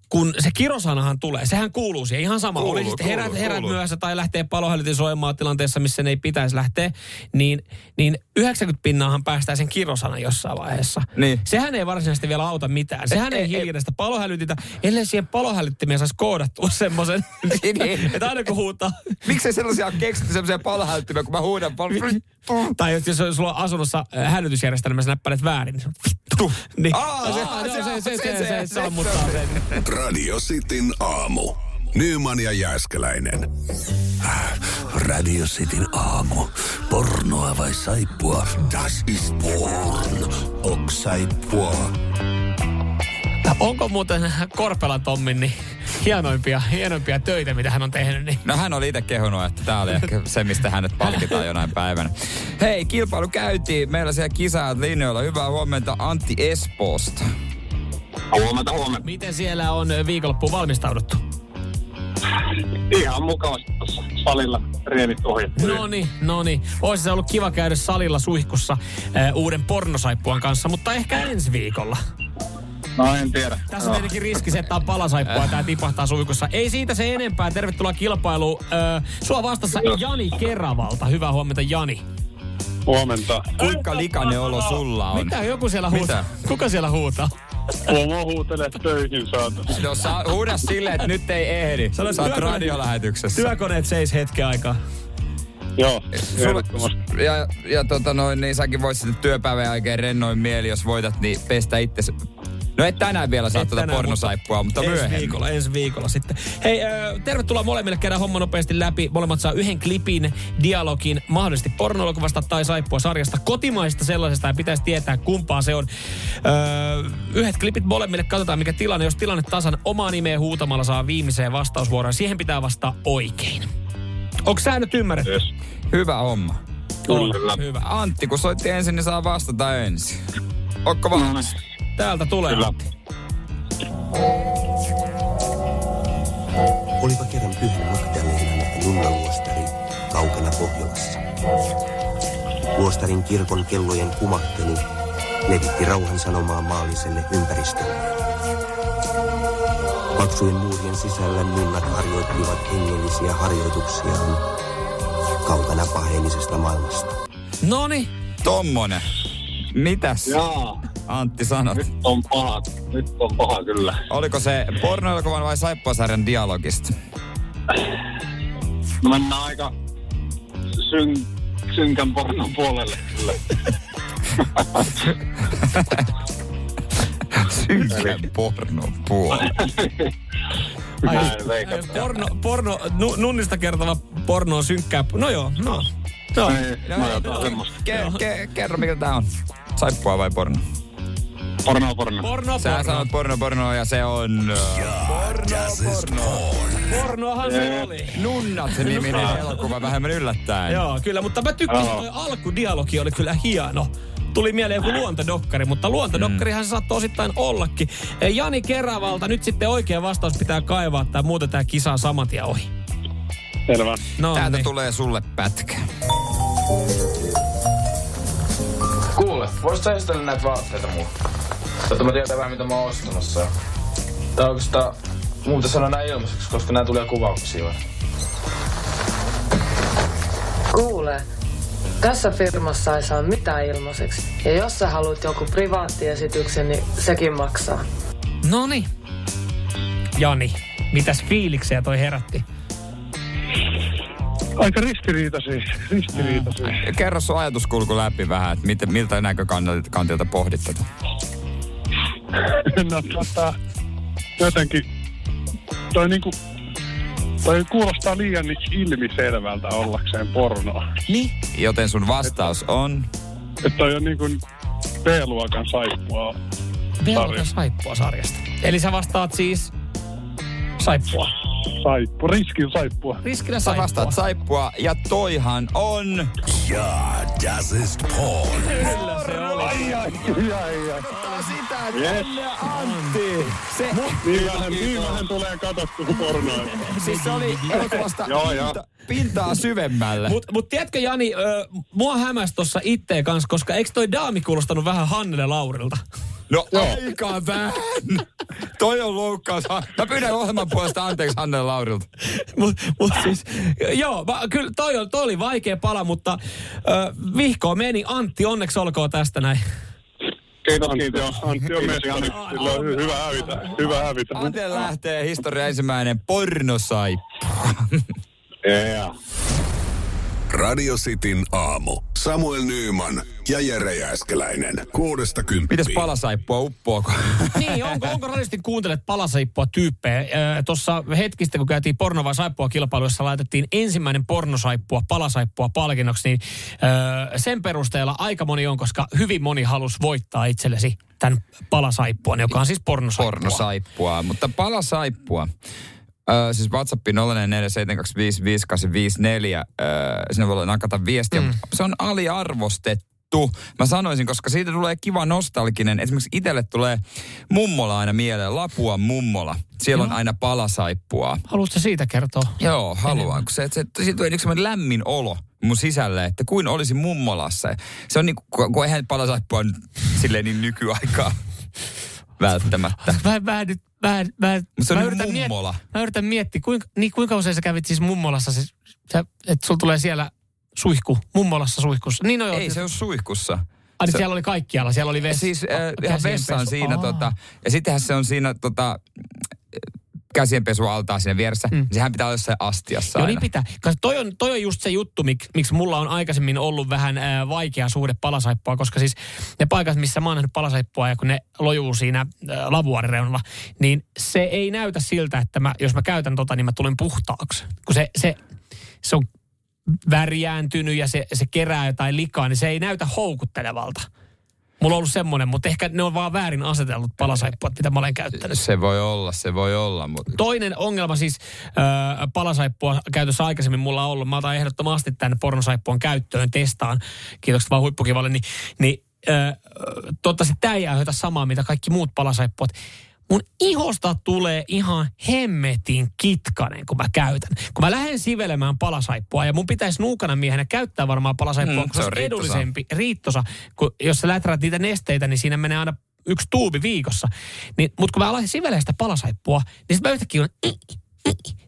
kun se kirosanahan tulee, sehän kuuluu siihen ihan sama. Kuuluu, Oli sitten herät, kuuluu, herät kuuluu. myöhässä tai lähtee palohälytin soimaan tilanteessa, missä ne ei pitäisi lähteä, niin, niin 90 pinnaahan päästään sen kirosanan jossain vaiheessa. Niin. Sehän ei varsinaisesti vielä auta mitään. Sehän ei, ei- hiljennä sitä palohälytintä, ellei siihen palohälyttimeen saisi koodattua semmoisen, Niin. että aina kun huutaa, Miksei sellaisia keksitty sellaisia pallohälyttimiä, kun mä huudan pal- tai jos, jos sulla on asunnossa äh, hälytysjärjestelmässä näppäilet väärin, niin se on vittu. Niin. Aa, se, aa, se, se, se, se, se- se, se- se sammuttaa sen. Radio Cityn aamu. Nyman ja Jääskeläinen. Radio Cityn aamu. Pornoa vai saippua? Das ist porn. Ok saippua. Onko muuten Korpelan Tommin niin hienoimpia, hienoimpia töitä, mitä hän on tehnyt? Niin. No hän oli itse kehunut, että tämä oli ehkä se, mistä hänet palkitaan jonain päivänä. Hei, kilpailu käytiin. Meillä siellä kisaat linjoilla. Hyvää huomenta Antti Espoosta. Huomenta, huomenta. Miten siellä on viikonloppuun valmistauduttu? Ihan mukavasti tuossa salilla reenit ohjattu. No niin, no niin. Olisi se ollut kiva käydä salilla suihkussa äh, uuden pornosaippuan kanssa, mutta ehkä ensi viikolla. No en tiedä. Tässä on tietenkin riski se, että on palasaippua ja tämä tipahtaa suihkussa. Ei siitä se enempää. Tervetuloa kilpailuun. Äh, sua vastassa Jani Keravalta. Hyvää huomenta Jani. Huomenta. Kuinka likainen olo sulla on? Mitä joku siellä huutaa? Kuka siellä huutaa? Pomo huutelee töihin saatu. No saa huuda silleen, että nyt ei ehdi. Sä oot työkone- radiolähetyksessä. Työkoneet seis hetken aikaa. Joo, Sulla, ja, ja tota noin, niin säkin voit sitten työpäivän jälkeen rennoin mieli, jos voitat, niin pestä itse. No et tänään vielä saa tuota tänään, pornosaippua, mutta, ensi myöhemmin. viikolla, ensi viikolla sitten. Hei, äh, tervetuloa molemmille. Käydään homma nopeasti läpi. Molemmat saa yhden klipin, dialogin, mahdollisesti pornoelokuvasta tai saippua sarjasta. Kotimaisesta sellaisesta ja pitäisi tietää, kumpaa se on. Öö, yhdet klipit molemmille. Katsotaan, mikä tilanne. Jos tilanne tasan omaa nimeä huutamalla saa viimeiseen vastausvuoroon. Siihen pitää vastata oikein. Onko säännöt ymmärretty? Yes. Hyvä homma. Kyllä. Hyvä. Antti, kun soitti ensin, niin saa vastata ensin. Onko No valmis? niin, Täältä tulee. Kyllä. Olipa kerran pyhän Magdalena nunnaluostari kaukana Pohjolassa. Luostarin kirkon kellojen kumahtelu levitti rauhan sanomaa maalliselle ympäristölle. Paksujen muurien sisällä nunnat harjoittivat hengellisiä harjoituksiaan kaukana paheellisesta maailmasta. Noni. Tommonen. Mitäs Jaa, Antti sanot? nyt on paha. Nyt on paha kyllä. Oliko se pornoelokuvan vai saippuasarjan dialogista? No mennään aika syn, synkän pornon puolelle kyllä. Synkän pornon puoli. Ai, veikata. porno, porno nu, nunnista kertova porno on synkkää. No joo, no. No. Ei, no jotain semmoista. Ke, ke, kerro, mikä tää on. Saippua vai porno? Porno, porno. Porno, Sä porno. sanot porno, porno ja se on... äh, Porno, porno. Pornohan se oli. Nunnat niminen elokuva vähemmän yllättäen. Joo, kyllä, mutta mä tykkäsin, toi alkudialogi oli kyllä hieno. Tuli mieleen joku luontodokkari, mutta luontodokkarihan se saattoi osittain ollakin. Eh, Jani Keravalta, nyt sitten oikea vastaus pitää kaivaa, tai muuten tämä kisa on saman tien ohi. Selvä. No Täältä niin. tulee sulle pätkä. Kuule, voisit sä esitellä näitä vaatteita mulle? Jotta mä tiedän vähän mitä mä oon ostamassa. Tai oikeastaan muuten sanoa näin ilmaiseksi, koska nää tulee kuvauksia. Kuule, tässä firmassa ei saa mitään ilmaiseksi. Ja jos sä haluat joku privaattiesityksen, niin sekin maksaa. No niin. Jani, mitäs fiiliksiä toi herätti? Aika ristiriitaisia. Ristiriitaisia. Kerro sun ajatuskulku läpi vähän, että miltä näkökantilta pohdit tätä. [LAUGHS] No tota, jotenkin, toi niinku, toi kuulostaa liian ilmiselvältä ollakseen pornoa. Niin? Joten sun vastaus on... Että toi on niinku B-luokan saippua. Velvoitan saippua sarjasta. Eli sä vastaat siis saippua. Saippu, riskin saippua. Riskillä Sä saippua. vastaat saippua ja toihan on... Ja, das ist porn. Kyllä oli. Ai, ai, ai, ai. sitä, Yes. Antti. Se, Niin vähän, niin vähän tulee katsottua pornoa. siis se oli elokuvasta [LAUGHS] Joo, joo. pinta, pintaa syvemmälle. Mutta mut tiedätkö Jani, ö, mua hämäs tuossa itteen kanssa, koska eikö toi daami kuulostanut vähän Hannele Laurilta? No aika vähän. Toi on loukkaus. Mä pyydän ohjelman puolesta anteeksi Hanne Laurilta. Mut, mut siis, joo, mä, kyllä toi, on- toi oli vaikea pala, mutta ö, vihkoon meni. Antti, onneksi olkoon tästä näin. Kiitos, kiitos. Antti on mestari. Sillä on hy- hyvä hävitä. Hyvä hävitä. Antti lähtee historia ensimmäinen pornosai. Yeah. Radio Cityn aamu. Samuel Nyyman ja Jere Jääskeläinen. Kuudesta kymppiin. Mites palasaippua uppoako? [LAUGHS] Niin, onko, onko radistin kuuntelet palasaippua tyyppejä? Tuossa hetkistä, kun käytiin porno vai saippua kilpailu, jossa laitettiin ensimmäinen pornosaippua, palasaippua palkinnoksi, niin ö, sen perusteella aika moni on, koska hyvin moni halusi voittaa itsellesi tämän palasaippuan, joka on siis pornosaippua. Pornosaippua, mutta palasaippua. Öö, siis WhatsApp 0447255854. Öö, sinne voi nakata viestiä. Mm. Se on aliarvostettu. Mä sanoisin, koska siitä tulee kiva nostalginen. Esimerkiksi itselle tulee mummola aina mieleen. Lapua mummola. Siellä on aina palasaippua. Haluaisitko siitä kertoa? Joo, haluan. Kun se, se, siitä tulee semmoinen lämmin olo mun sisälle, että kuin olisi mummolassa. Se on niin kuin, kun eihän palasaippua silleen niin nykyaikaa [LAUGHS] välttämättä. Mä, mä, nyt, mä, mä, Mut se on mä, yritän miet- mummola. mä yritän miettiä, kuinka, niin, kuinka usein sä kävit siis mummolassa, siis, että sulla tulee siellä suihku, mummolassa suihkussa. Niin no joo, Ei se ole suihkussa. Ai, niin se- siellä oli kaikkialla, siellä oli vessa. Siis äh, ihan vessaan siinä Aa. tota, ja sittenhän se on siinä tota, käsienpesu altaa siinä vieressä. Mm. Sehän pitää olla jossain astiassa Joo, aina. niin pitää. Koska toi on, toi on just se juttu, mik, miksi mulla on aikaisemmin ollut vähän ää, vaikea suhde palasaippua, koska siis ne paikat, missä mä oon nähnyt palasaippua ja kun ne lojuu siinä ää, lavuaarireunalla, niin se ei näytä siltä, että mä, jos mä käytän tota, niin mä tulen puhtaaksi. Kun se, se, se on värjääntynyt ja se, se kerää jotain likaa, niin se ei näytä houkuttelevalta. Mulla on ollut semmoinen, mutta ehkä ne on vaan väärin asetellut palasaippuat, mitä mä olen käyttänyt. Se voi olla, se voi olla. Mutta... Toinen ongelma siis äh, palasaippua käytössä aikaisemmin mulla on ollut. Mä otan ehdottomasti tänne pornosaippuan käyttöön testaan. Kiitokset vaan huippukivalle. Niin, niin äh, toivottavasti tämä ei aiheuta samaa, mitä kaikki muut palasaippuat. Mun ihosta tulee ihan hemmetin kitkanen, kun mä käytän. Kun mä lähden sivelemään palasaippua ja mun pitäisi nuukana miehenä käyttää varmaan palasaippua, Mm, koska se on riittosa. edullisempi, riittosa. Kun, jos sä läträt niitä nesteitä, niin siinä menee aina yksi tuubi viikossa. Niin, mutta kun mä aloin sivelee sitä palasaippua, niin sitten mä yhtäkkiä on,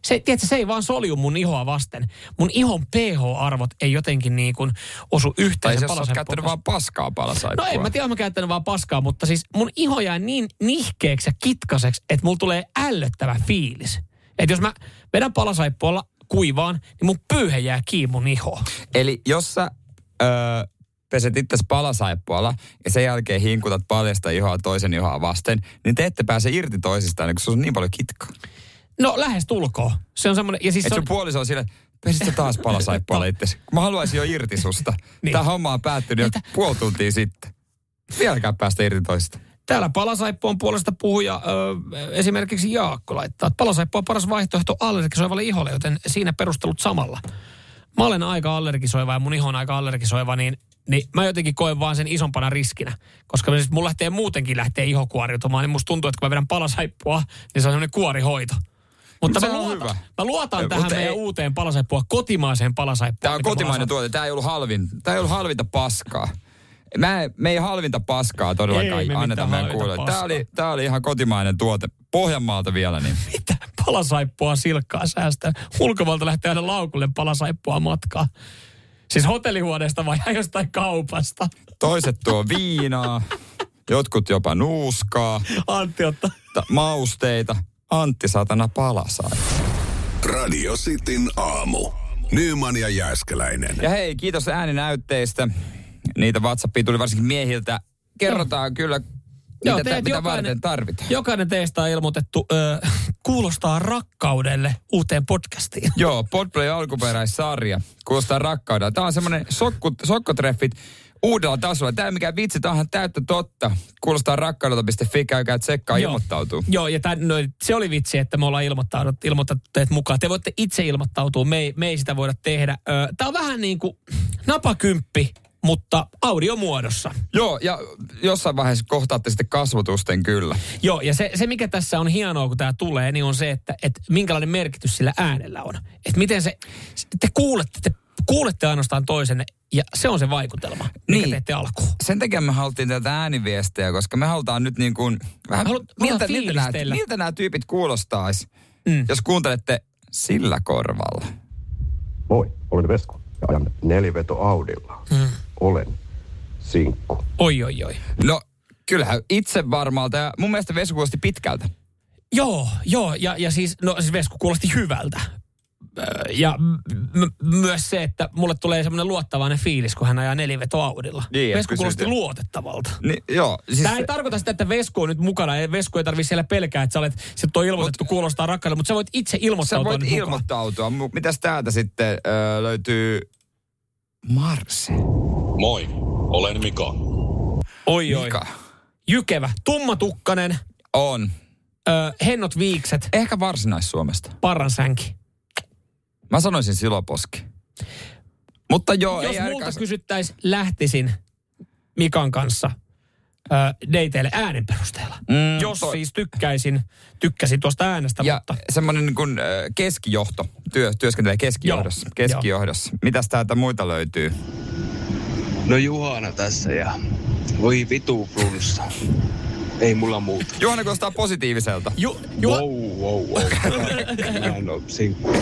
se, tiedätkö, se ei vaan solju mun ihoa vasten. Mun ihon pH-arvot ei jotenkin niin kuin osu yhteen Tai jos palasaippua käyttänyt vaan paskaa palasaippua. No en mä tiedä, mä käyttänyt vaan paskaa, mutta siis mun iho jää niin nihkeeksi ja kitkaseksi, että mulla tulee ällöttävä fiilis. Että jos mä vedän palasaippua kuivaan, niin mun pyyhe jää kiinni mun ihoon. Eli jos sä öö, peset itse palasaippualla ja sen jälkeen hinkutat paljasta ihoa toisen ihoa vasten, niin te ette pääse irti toisistaan, kun se on niin paljon kitkaa. No lähes tulkoon. Se on semmoinen, ja siis Et sun on, puoliso on sille, pesit sä taas palasaippua itsesi. Kun mä haluaisin jo irti susta. [LAUGHS] Niin. Tämä homma on päättynyt jo puoli tuntia sitten. Vieläkään päästä irti toista. Täällä palasaippuen puolesta puhuja ö, esimerkiksi Jaakko laittaa, että palasaippu on paras vaihtoehto allergisoivalle iholle, joten siinä perustelut samalla. Mä olen aika allergisoiva ja mun iho on aika allergisoiva, niin, niin mä jotenkin koen vaan sen isompana riskinä. Koska siis mulla lähtee muutenkin lähtee iho kuoriutumaan, niin musta tuntuu, että kun mä vedän palasaippua, niin se on semmoinen kuorihoito. Mutta Se mä on luotan, hyvä. mä luotan Ei, tähän mutta meidän ei- uuteen palasaippua, kotimaiseen palasaippuaan. Tämä on kotimainen tuote. Tämä ei ollut halvin. Tämä ei ollut halvinta paskaa. Mä, me ei halvinta paskaa Ei todellakaan me anneta meidän kuulijoille. Tämä oli, tämä oli ihan kotimainen tuote. Pohjanmaalta vielä. Niin. [LAUGHS] Mitä? Palasaippua silkkaa säästää. Ulkomailta lähtee aina laukulle palasaippua matkaa. Siis hotellihuoneesta vai ihan [LAUGHS] jostain kaupasta? Toiset tuo viinaa, jotkut jopa nuuskaa, Antti ottaa. ta- mausteita. Antti satana palasai. Radio Cityn aamu. Nyman ja Jääskeläinen. Ja hei, kiitos ääninäytteistä. Niitä WhatsAppia tuli varsinkin miehiltä. Kerrotaan kyllä, Joo, mitä, teet mitä jokainen- varten tarvitaan. Jokainen teistä on ilmoitettu, ö, kuulostaa rakkaudelle uuteen podcastiin. Joo, Podplay alkuperäissarja. Kuulostaa rakkaudelta. Tämä on semmoinen sokku, sokkotreffit uudella tasolla. Tämä ei mikään vitsi, tämä on täyttä totta. Kuulostaa rakkaudelta.fi, käykää tsekkaa, Joo. ilmoittautuu. Joo, ja tämän, no, se oli vitsi, että me ollaan ilmoittaudut, ilmoitettu teet mukaan. Te voitte itse ilmoittautua, me ei, me ei sitä voida tehdä. Ö, Tämä on vähän niin kuin napakymppi mutta audiomuodossa. Joo, ja jossain vaiheessa kohtaatte sitten kasvotusten kyllä. Joo, ja se, se mikä tässä on hienoa, kun tämä tulee, niin on se, että, että minkälainen merkitys sillä äänellä on. Että miten se, te kuulette, te kuulette ainoastaan toisenne, ja se on se vaikutelma, mikä Niin. teette alkuun. Sen takia me haluttiin tätä ääniviestejä, koska me halutaan nyt niin kuin, vähän, halu- miltä, miltä, nämä, miltä nämä tyypit kuulostaisi, Mm. jos kuuntelette sillä korvalla. Moi, olen Vesku ja ajan neliveto Audilla. Mm. Olen sinkku. Oi, oi, oi. No, kyllähän itse varmalta ja mun mielestä Vesu kuulosti pitkältä. Joo, joo, ja, ja siis, no siis Vesku kuulosti hyvältä. Öö, Ja m- m- myös se, että mulle tulee semmoinen luottavainen fiilis, kun hän ajaa neliveto Audilla. Niin, Vesku kuulosti luotettavalta. Niin, joo, siis Tämä ei tarkoita sitä, että Vesku on nyt mukana. ja Vesku ei tarvitse siellä pelkää, että sä olet, se on ilmoitettu kuulostaa rakkaalle, mutta sä voit itse sä ilmoittautua voit nyt mukaan. ilmoittautua. Mu- Mitäs täältä sitten ö, löytyy Marsi? Moi, olen Mika. Oi, oi. Mika. Jykevä, tummatukkanen, On. ö, hennot viikset, Ehkä Varsinais-Suomesta. parransänki. Mä sanoisin siloposki. Mutta joo, Jos ei multa kysyttäisiin, lähtisin Mikan kanssa ö, dateille äänen perusteella. Mm, Jos toi- siis tykkäisin, tykkäsin tuosta äänestä, Ja mutta semmoinen niin kuin, ö, keskijohto, työ, työskentelee keskijohdossa. Joo, keskijohdossa. Mitäs täältä muita löytyy? No Juhana tässä ja voi vitu flunssa. Ei mulla muuta. Juhana kuulostaa positiiviselta. Ju, ju, Wow, wow, wow. Mä en oo sinkku.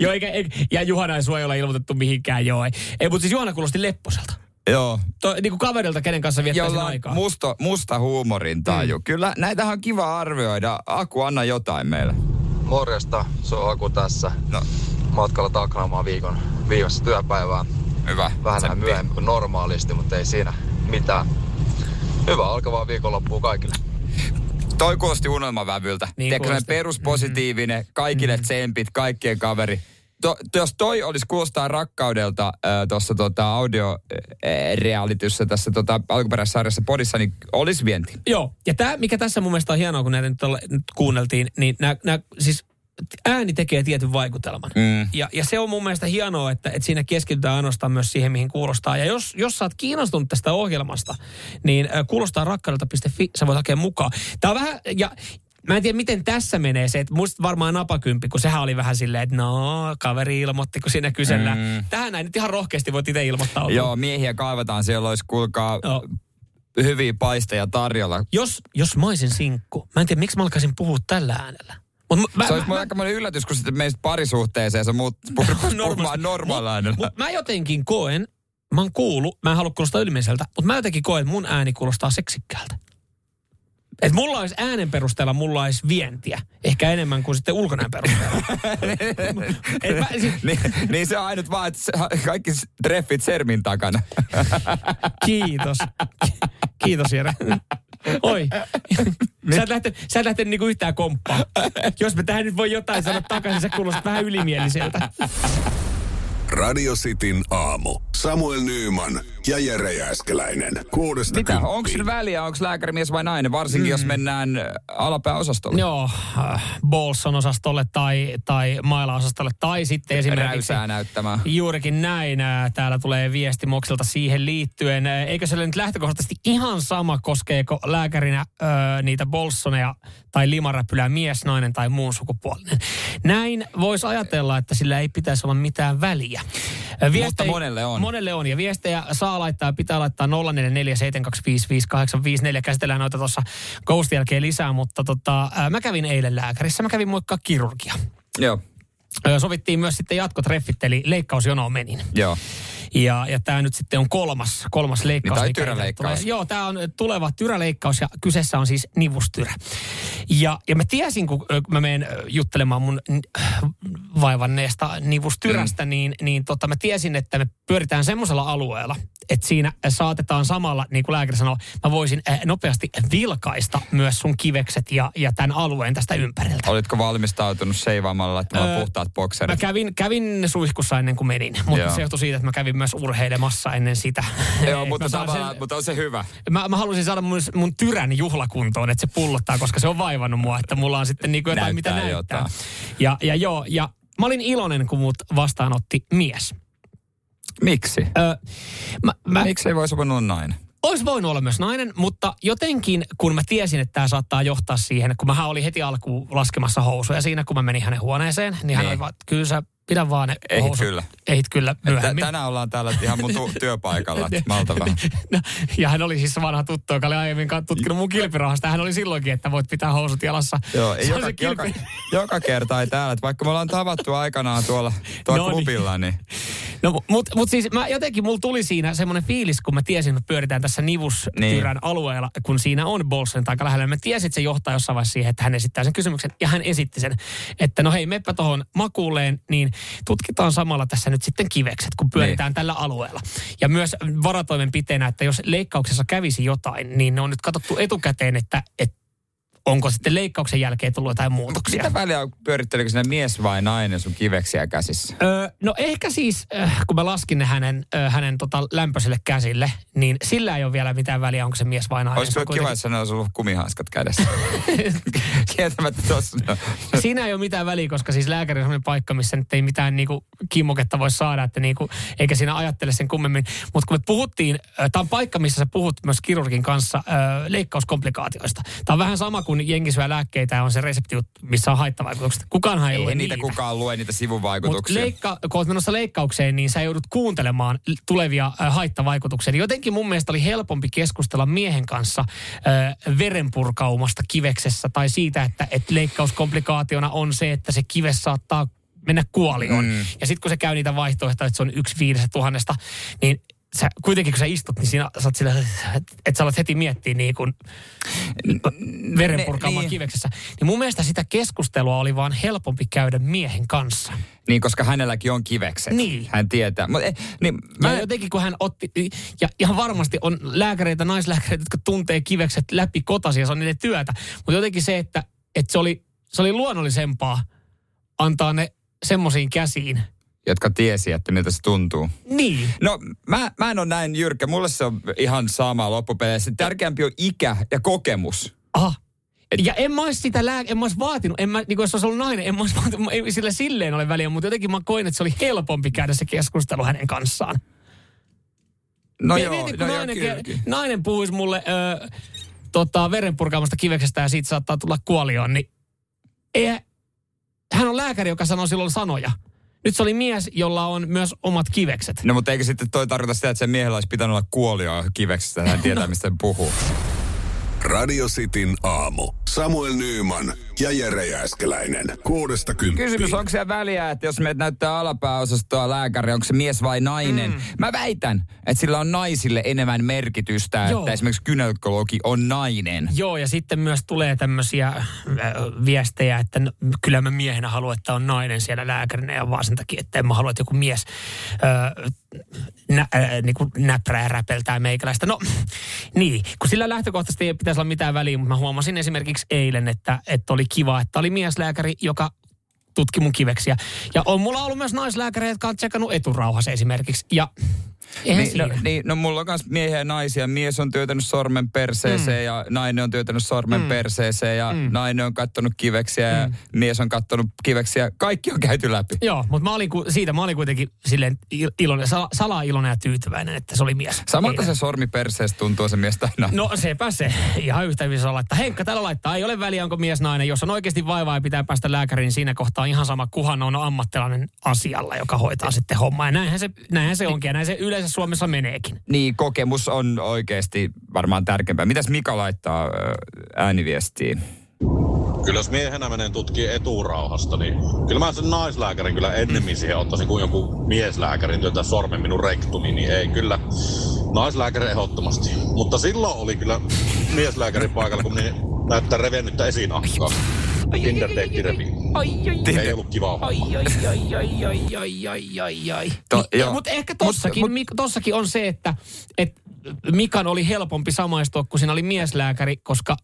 joo, eikä, eikä, ja Juhana ei sua ei ole ilmoitettu mihinkään, joo. Ei, ei mutta siis Juhana kuulosti lepposelta. Joo. To, niin kuin kaverilta, kenen kanssa viettäisin Jolla aikaa. musta, musta huumorin taju. Mm. Kyllä näitähän on kiva arvioida. Aku, anna jotain meille. Morjesta, se on Aku tässä. No. Matkalla taklaamaan viikon viimeistä työpäivää. Hyvä. Vähän myöhemmin kuin normaalisti, mutta ei siinä mitään. Hyvä alkavaa viikonloppua kaikille. Toi kuulosti unelmavävyltä. Niin Tiedätkö, peruspositiivinen, mm-hmm. kaikille mm-hmm. tsempit, kaikkien kaveri. To, to, jos toi olisi kuulostaa rakkaudelta äh, tuossa tota, audio-realityssä tässä tota, alkuperäissarjassa podissa, niin olisi vienti. Joo, ja tämä, mikä tässä mun mielestä on hienoa, kun näitä nyt, ole, nyt kuunneltiin, niin nämä siis ääni tekee tietyn vaikutelman. Mm. Ja, ja se on mun mielestä hienoa, että, että siinä keskitytään ainoastaan myös siihen, mihin kuulostaa. Ja jos, jos sä oot kiinnostunut tästä ohjelmasta, niin äh, kuulostaa rakkaudelta.fi, sä voit hakea mukaan. Tää on vähän, ja Mä en tiedä, miten tässä menee se, että muista varmaan napakymppi, kun sehän oli vähän silleen, että no, kaveri ilmoitti, kun siinä kysellään. Mm. Tähän näin nyt ihan rohkeasti voit itse ilmoittaa. Joo, miehiä kaivataan. Siellä olisi, kuulkaa, Joo. hyviä paisteja tarjolla. Jos, jos mä olisin sinkku, mä en tiedä, miksi mä alkaisin puhua tällä äänellä. Mut mä, se olisi mulle aikamoinen yllätys, kun sitten menisit parisuhteeseen sä muut [LAUGHS] puhumaan normaalilla Mut mä jotenkin koen, mä oon kuullut, mä en halua kuulostaa ylimiseltä, mutta mä jotenkin koen, että mun ääni kuulostaa seksikkäältä. Et mulla olisi äänen perusteella, mulla olisi vientiä. Ehkä enemmän kuin sitten ulkonäön perusteella. [LAUGHS] Et mä, siis, niin, niin se on ainut vaan, että se- kaikki treffit sermin takana. kiitos. Kiitos Jere. Oi. [LAUGHS] Sä et lähtenyt, sä et lähtenyt niinku yhtään komppaa. Jos mä tähän nyt voi jotain sanoa takaisin, sä kuulostat vähän ylimieliseltä. Radio Cityn aamu. Samuel Nyyman ja Jere Jääskeläinen. Kuudesta Mitä? Onko sillä väliä, onko lääkärimies vai nainen? Varsinkin mm. jos mennään äh, alapääosastolle. Joo, äh, Bolson osastolle tai, tai Maila-osastolle tai sitten esimerkiksi... Räysää näyttämään. Juurikin näin. Äh, Täällä tulee viesti Moksilta siihen liittyen. Äh, Eikö se ole nyt lähtökohtaisesti ihan sama, koskeeko lääkärinä ö, niitä Bolsoneja tai limaräpylää mies, nainen tai muun sukupuolinen? Näin voisi ajatella, että sillä ei pitäisi olla mitään väliä. Äh, Mutta monelle on. Monelle on. Ja viestejä saa laittaa, pitää laittaa 0447255854. Käsitellään noita tuossa Ghost jälkeen lisää, mutta tota, ää, mä kävin eilen lääkärissä. Mä kävin moikkaa kirurgia. Joo. Sovittiin myös sitten jatkotreffit, eli leikkausjonoon menin. Joo. Ja, ja tämä nyt sitten on kolmas, kolmas leikkaus. Niin, tai mikä tyräleikkaus. Tulee. Joo, tämä on tuleva tyräleikkaus ja kyseessä on siis nivustyrä. Ja, ja mä tiesin, kun mä menen juttelemaan mun vaivanneesta nivustyrästä, mm. niin, niin tota, mä tiesin, että me pyöritään semmoisella alueella, että siinä saatetaan samalla, niin kuin lääkäri sanoo, mä voisin nopeasti vilkaista myös sun kivekset ja, ja tämän alueen tästä ympäriltä. Olitko valmistautunut seivaamalla laittamaan Öö, puhtaat Mä bokserit? kävin, kävin suihkussa ennen kuin menin, mutta Joo. se johtui siitä, että mä kävin myös urheilemassa ennen sitä. [LAUGHS] Joo, mutta, tavallaan, mutta on se hyvä. Mä, mä halusin saada mun, mun tyrän juhlakuntoon, että se pullottaa, koska se on vaivannut mua, että mulla on sitten niinku jotain, mitä Näyttää näyttää. jotain. Ja, ja joo, ja mä olin iloinen, kun mut vastaanotti mies. Miksi? Öö, mä, mä, Miksi ei voisi olla nainen? Olisi voinut olla myös nainen, mutta jotenkin kun mä tiesin, että tämä saattaa johtaa siihen, kun mä olin heti alkuun laskemassa housuja siinä, kun mä menin hänen huoneeseen, niin, hän Niin. oli vaan, kyllä sä pidä vaan ne Ehit housut. kyllä. Ehit kyllä myöhemmin. tänään ollaan täällä ihan mun tu- työpaikalla, malta vähän. [LAUGHS] No, ja hän oli siis vanha tuttu, joka oli aiemmin tutkinut mun kilpirahasta. Hän oli silloinkin, että voit pitää housut jalassa. Joo, ei joka, kilpi- joka, joka, kerta ei täällä. Että vaikka me ollaan tavattu aikanaan tuolla, tuolla No niin. klubilla, niin No, mutta mut siis mä jotenkin, mulla tuli siinä semmoinen fiilis, kun mä tiesin, että me pyöritään tässä nivustyrän Niin. alueella, kun siinä on Bolsen aika lähellä. Mä tiesin, että se johtaa jossain vaiheessa siihen, että hän esittää sen kysymyksen. Ja hän esitti sen, että no hei, meppä tuohon makuulleen, niin tutkitaan samalla tässä nyt sitten kivekset, kun pyöritään Niin. tällä alueella. Ja myös varatoimenpiteenä, että jos leikkauksessa kävisi jotain, niin ne on nyt katsottu etukäteen, että, että onko sitten leikkauksen jälkeen tullut jotain muutoksia. mitä väliä on, pyörittelikö sinne mies vai nainen sun kiveksiä käsissä? Öö, no ehkä siis, äh, kun mä laskin ne hänen, äh, hänen tota lämpöiselle käsille, niin sillä ei ole vielä mitään väliä, onko se mies vai nainen. Olisiko on kiva, jos hänellä olisi ollut kumihanskat kädessä? [LAUGHS] Kieltämättä tossa. No. Siinä ei ole mitään väliä, koska siis lääkäri on sellainen paikka, missä nyt ei mitään niinku kimmoketta voi saada, että niinku, eikä siinä ajattele sen kummemmin. Mutta kun me puhuttiin, tämä on paikka, missä sä puhut myös kirurgin kanssa ö, leikkauskomplikaatioista. Tämä on vähän sama kuin jengi syö lääkkeitä ja on se resepti, missä on haittavaikutukset. Kukaanhan ei, Ei lue niitä niitä. kukaan lue, niitä Mutta sivuvaikutuksia. leikka, kun olet menossa leikkaukseen, niin sä joudut kuuntelemaan tulevia äh, haittavaikutuksia. Niin Jotenkin mun mielestä oli helpompi keskustella miehen kanssa äh, verenpurkaumasta kiveksessä tai siitä, että et leikkauskomplikaationa on se, että se kives saattaa mennä kuolioon. Mm. Ja sitten kun se käy niitä vaihtoehtoja, että se on yksi viidestä tuhannesta, niin sä, kuitenkin kun sä istut, niin siinä sä oot sillä, että et sä alat heti miettiä niin kuin verenpurkaamaan niin. kiveksessä. Niin mun mielestä sitä keskustelua oli vaan helpompi käydä miehen kanssa. Niin, koska hänelläkin on kivekset. Niin. Hän tietää. Mut, eh, niin, Mä mä, ja jotenkin kun hän otti, ja ihan varmasti on lääkäreitä, naislääkäreitä, jotka tuntee kivekset läpi kotasi ja se on niiden työtä. Mutta jotenkin se, että, että se, oli, se oli luonnollisempaa antaa ne semmoisiin käsiin. Jotka tiesi, että miltä se tuntuu. Niin. No, mä, mä en ole näin jyrkkä. Mulle se on ihan sama loppupeleissä. Tärkeämpi on ikä ja kokemus. Aha. Ja en mä olisi sitä lää, en mä olisi vaatinut, en mä, niin kuin jos olisi ollut nainen, en mä olisi vaatinut, ei sillä silleen ole väliä, mutta jotenkin mä koin, että se oli helpompi käydä se keskustelu hänen kanssaan. No Mie- joo, mieti, kun no joo, nainen, kyllä, ke- kyllä. nainen puhuisi mulle ö, tota, verenpurkaamasta kiveksestä ja siitä saattaa tulla kuolioon, niin ei, hän on lääkäri, joka sanoo silloin sanoja. Nyt se oli mies, jolla on myös omat kivekset. No mutta eikö sitten toi tarkoita sitä, että sen miehellä olisi pitänyt olla kuolio kiveksestä, hän tietää, [LAUGHS] mistä hän puhuu. Radio Cityn aamu. Samuel Nyyman ja Jere Jääskeläinen. Kuudesta kymppiin. Kysymys, onko siellä väliä, että jos meidät näyttää alapääosastoa lääkäri, onko se mies vai nainen? Mm. Mä väitän, että sillä on naisille enemmän merkitystä, Joo. että esimerkiksi gynekologi on nainen. Joo, ja sitten myös tulee tämmöisiä äh, viestejä, että n- kyllä mä miehenä haluan, että on nainen siellä lääkärinä ja vaan sen takia, että en mä halua, että joku mies äh, nä, äh, niin kuin näprää ja räpeltää meikäläistä. No, niin, kun sillä lähtökohtaisesti ei pitäisi olla mitään väliä, mutta mä huomasin esimerkiksi eilen, että, että oli kiva, että oli mieslääkäri, joka tutki mun kiveksiä. Ja on mulla ollut myös naislääkäreitä, jotka on tsekannut eturauhas esimerkiksi. Ja eihän Niin, no, niin, no mulla on myös miehiä ja naisia. Mies on työtänyt sormen perseeseen mm. ja nainen on työtänyt sormen mm. perseeseen ja mm. nainen on kattonut kiveksiä mm. ja mies on kattonut kiveksiä. Kaikki on käyty läpi. Joo, mutta mä olin, ku- siitä mä olin kuitenkin silleen il- iloinen, sala, salaa iloinen ja tyytyväinen, että se oli mies. Samalta se sormi perseestä tuntuu se mies tai nainen. No sepä se. Ihan yhtä hyvin saa laittaa. Henkka tällä laittaa. Ei ole väliä, onko mies nainen. Jos on oikeasti vaivaa ja pitää päästä lääkäriin, niin siinä kohtaa ihan sama, kuhan on ammattilainen asialla, joka hoitaa sitten hommaa. Ja näinhän se, näinhän se onkin ja näin se yleensä Suomessa meneekin. Niin, kokemus on oikeasti varmaan tärkeämpää. Mitäs Mika laittaa ääniviestiin? Kyllä jos miehenä menen tutkii eturauhasta, niin kyllä mä sen naislääkärin kyllä ennemmin siihen ottaisin kuin joku mieslääkärin työtä sormen minun rektumiin, niin ei kyllä. Naislääkäri ehdottomasti. Mutta silloin oli kyllä mieslääkärin paikalla, kun niin näyttää revennyttä esinahkaa. Tinder. Ei ollut kiva homma. Ai, ai, ai, ai, ai, ai, ai, ai, ai. To- Niin. Mutta ehkä tossakin, mut, tossakin on se, että et Mikan oli helpompi samaistua, kun siinä oli mieslääkäri, koska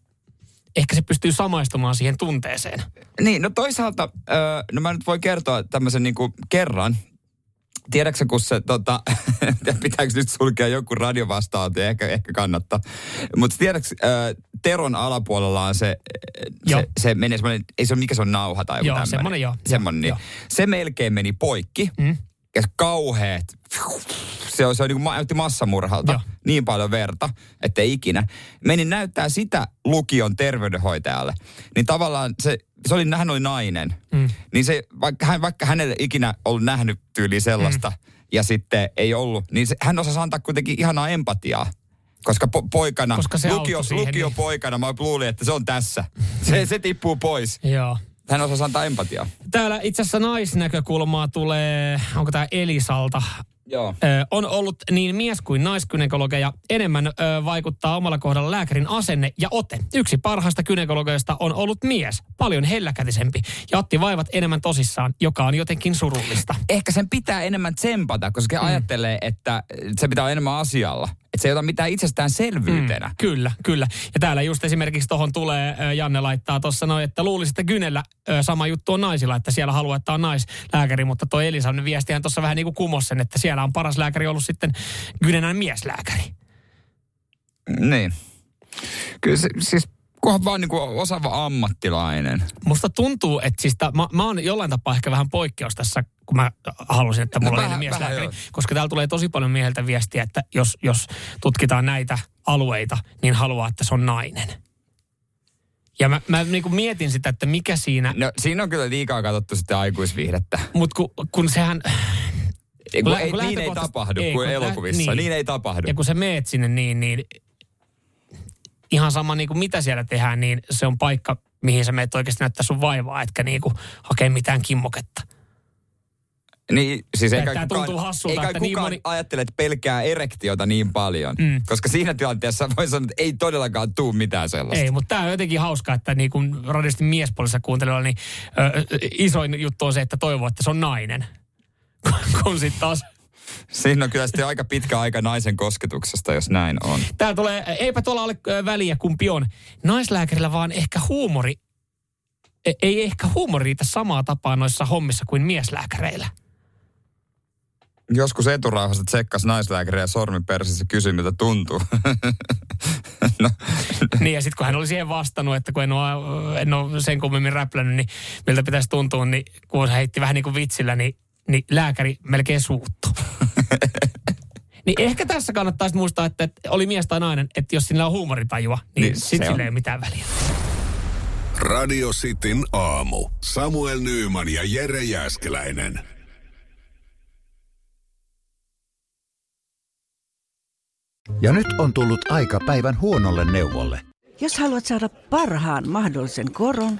ehkä se pystyy samaistumaan siihen tunteeseen. Niin, no toisaalta, ö, no mä nyt voi kertoa tämmöisen niinku kerran. Tiedätkö kun se, tota, [LAUGHS] pitääkö nyt sulkea joku radiovastaanotto, ehkä, ehkä kannattaa. Mutta tiedätkö, ö, Teron alapuolella on se, Joo. se, se menee semmoinen, ei se ole mikä se on nauha tai joku Joo, tämmöinen. semmoinen joo. Semmoinen, niin. Joo. Se melkein meni poikki. Mm. Ja kauheet. Se on, se on niin kuin näytti massamurhalta. Joo. Niin paljon verta, että ei ikinä. Menin näyttää sitä lukion terveydenhoitajalle. Niin tavallaan se, se oli, hän oli nainen. Mm. Niin se, vaikka, hän, vaikka hänelle ikinä ollut nähnyt tyyli sellaista, mm. ja sitten ei ollut, niin se, hän osasi antaa kuitenkin ihanaa empatiaa. Koska po, poikana, Koska se lukio, siihen, lukio niin. poikana, mä luulin, että se on tässä. Se, se tippuu pois. Joo. Hän osasi antaa empatiaa. Täällä itse asiassa naisnäkökulmaa tulee, onko tämä Elisalta? Joo. Ö, on ollut niin mies- kuin naiskynekologeja. Enemmän ö, vaikuttaa omalla kohdalla lääkärin asenne ja ote. Yksi parhaista kynekologeista on ollut mies, paljon helläkätisempi ja otti vaivat enemmän tosissaan, joka on jotenkin surullista. Ehkä sen pitää enemmän tsempata, koska mm. ajattelee, että se pitää olla enemmän asialla. Että se ei ota mitään itsestäänselvyytenä. Mm. Kyllä, kyllä. Ja täällä just esimerkiksi tuohon tulee, Janne laittaa tuossa noin, että luulisi, että Gynellä sama juttu on naisilla, että siellä haluaa, että on naislääkäri, mutta tuo Elisan viestihän tuossa vähän niin kuin kumosi sen, että siellä on paras lääkäri ollut sitten Gynenän mieslääkäri. Niin. Kyllä se, siis kunhan vaan niin osaava ammattilainen. Musta tuntuu, että siis ta, mä, mä oon jollain tapaa ehkä vähän poikkeus tässä, kun mä halusin, että mulla No no, vähän- oli mieslääkäri. Koska täällä tulee tosi paljon mieheltä viestiä, että jos, jos tutkitaan näitä alueita, niin haluaa, että se on nainen. Ja mä, mä niin kuin mietin sitä, että mikä siinä... No siinä on kyllä liikaa katsottu sitten aikuisviihdettä. Mutta kun, kun sehän... Ei, kun lä- ei, niin ei tapahdu ei, kuin kun elokuvissa. Niin. ei tapahdu. Ja kun sä meet sinne niin, niin ihan sama niin kuin mitä siellä tehdään, niin se on paikka, mihin sä meet oikeasti näyttää sun vaivaa, etkä niin kuin hakee mitään kimmoketta. Niin, siis ei Tää- kai tää kukaan, tuntuu hassulta, ei kai että niin kukaan moni- ajattele, että pelkää erektiota niin paljon. Mm. Koska siinä tilanteessa voi sanoa, että ei todellakaan tuu mitään sellaista. Ei, mutta tämä on jotenkin hauskaa, että niin kuin radistin miespuolissa kuuntelijoilla, niin ö, isoin juttu on se, että toivoo, että se on nainen. [LAUGHS] kun sitten taas Siinä on kyllä sitten aika pitkä aika naisen kosketuksesta, jos näin on. Tää tulee, eipä tuolla ole väliä kumpi on. Naislääkärillä vaan ehkä huumori, e- ei ehkä huumori riitä samaa tapaa noissa hommissa kuin mieslääkäreillä. Joskus eturauhassa tsekkas naislääkäriä sormi persissä kysyi, miltä tuntuu. [LAUGHS] no, niin ja sitten kun hän oli siihen vastannut, että kun en ole, en ole sen kummemmin räplännyt, niin miltä pitäisi tuntua, niin kun hän heitti vähän niin kuin vitsillä, niin, niin lääkäri melkein suuttu. [LAUGHS] niin ehkä tässä kannattaisi muistaa, että, että oli mies tai nainen, että jos sillä on huumoritajua, niin, Niin, niin on. sillä ei ole mitään väliä. Radio Cityn aamu. Samuel Nyyman ja Jere Jäskeläinen. Ja nyt on tullut aika päivän huonolle neuvolle. Jos haluat saada parhaan mahdollisen koron,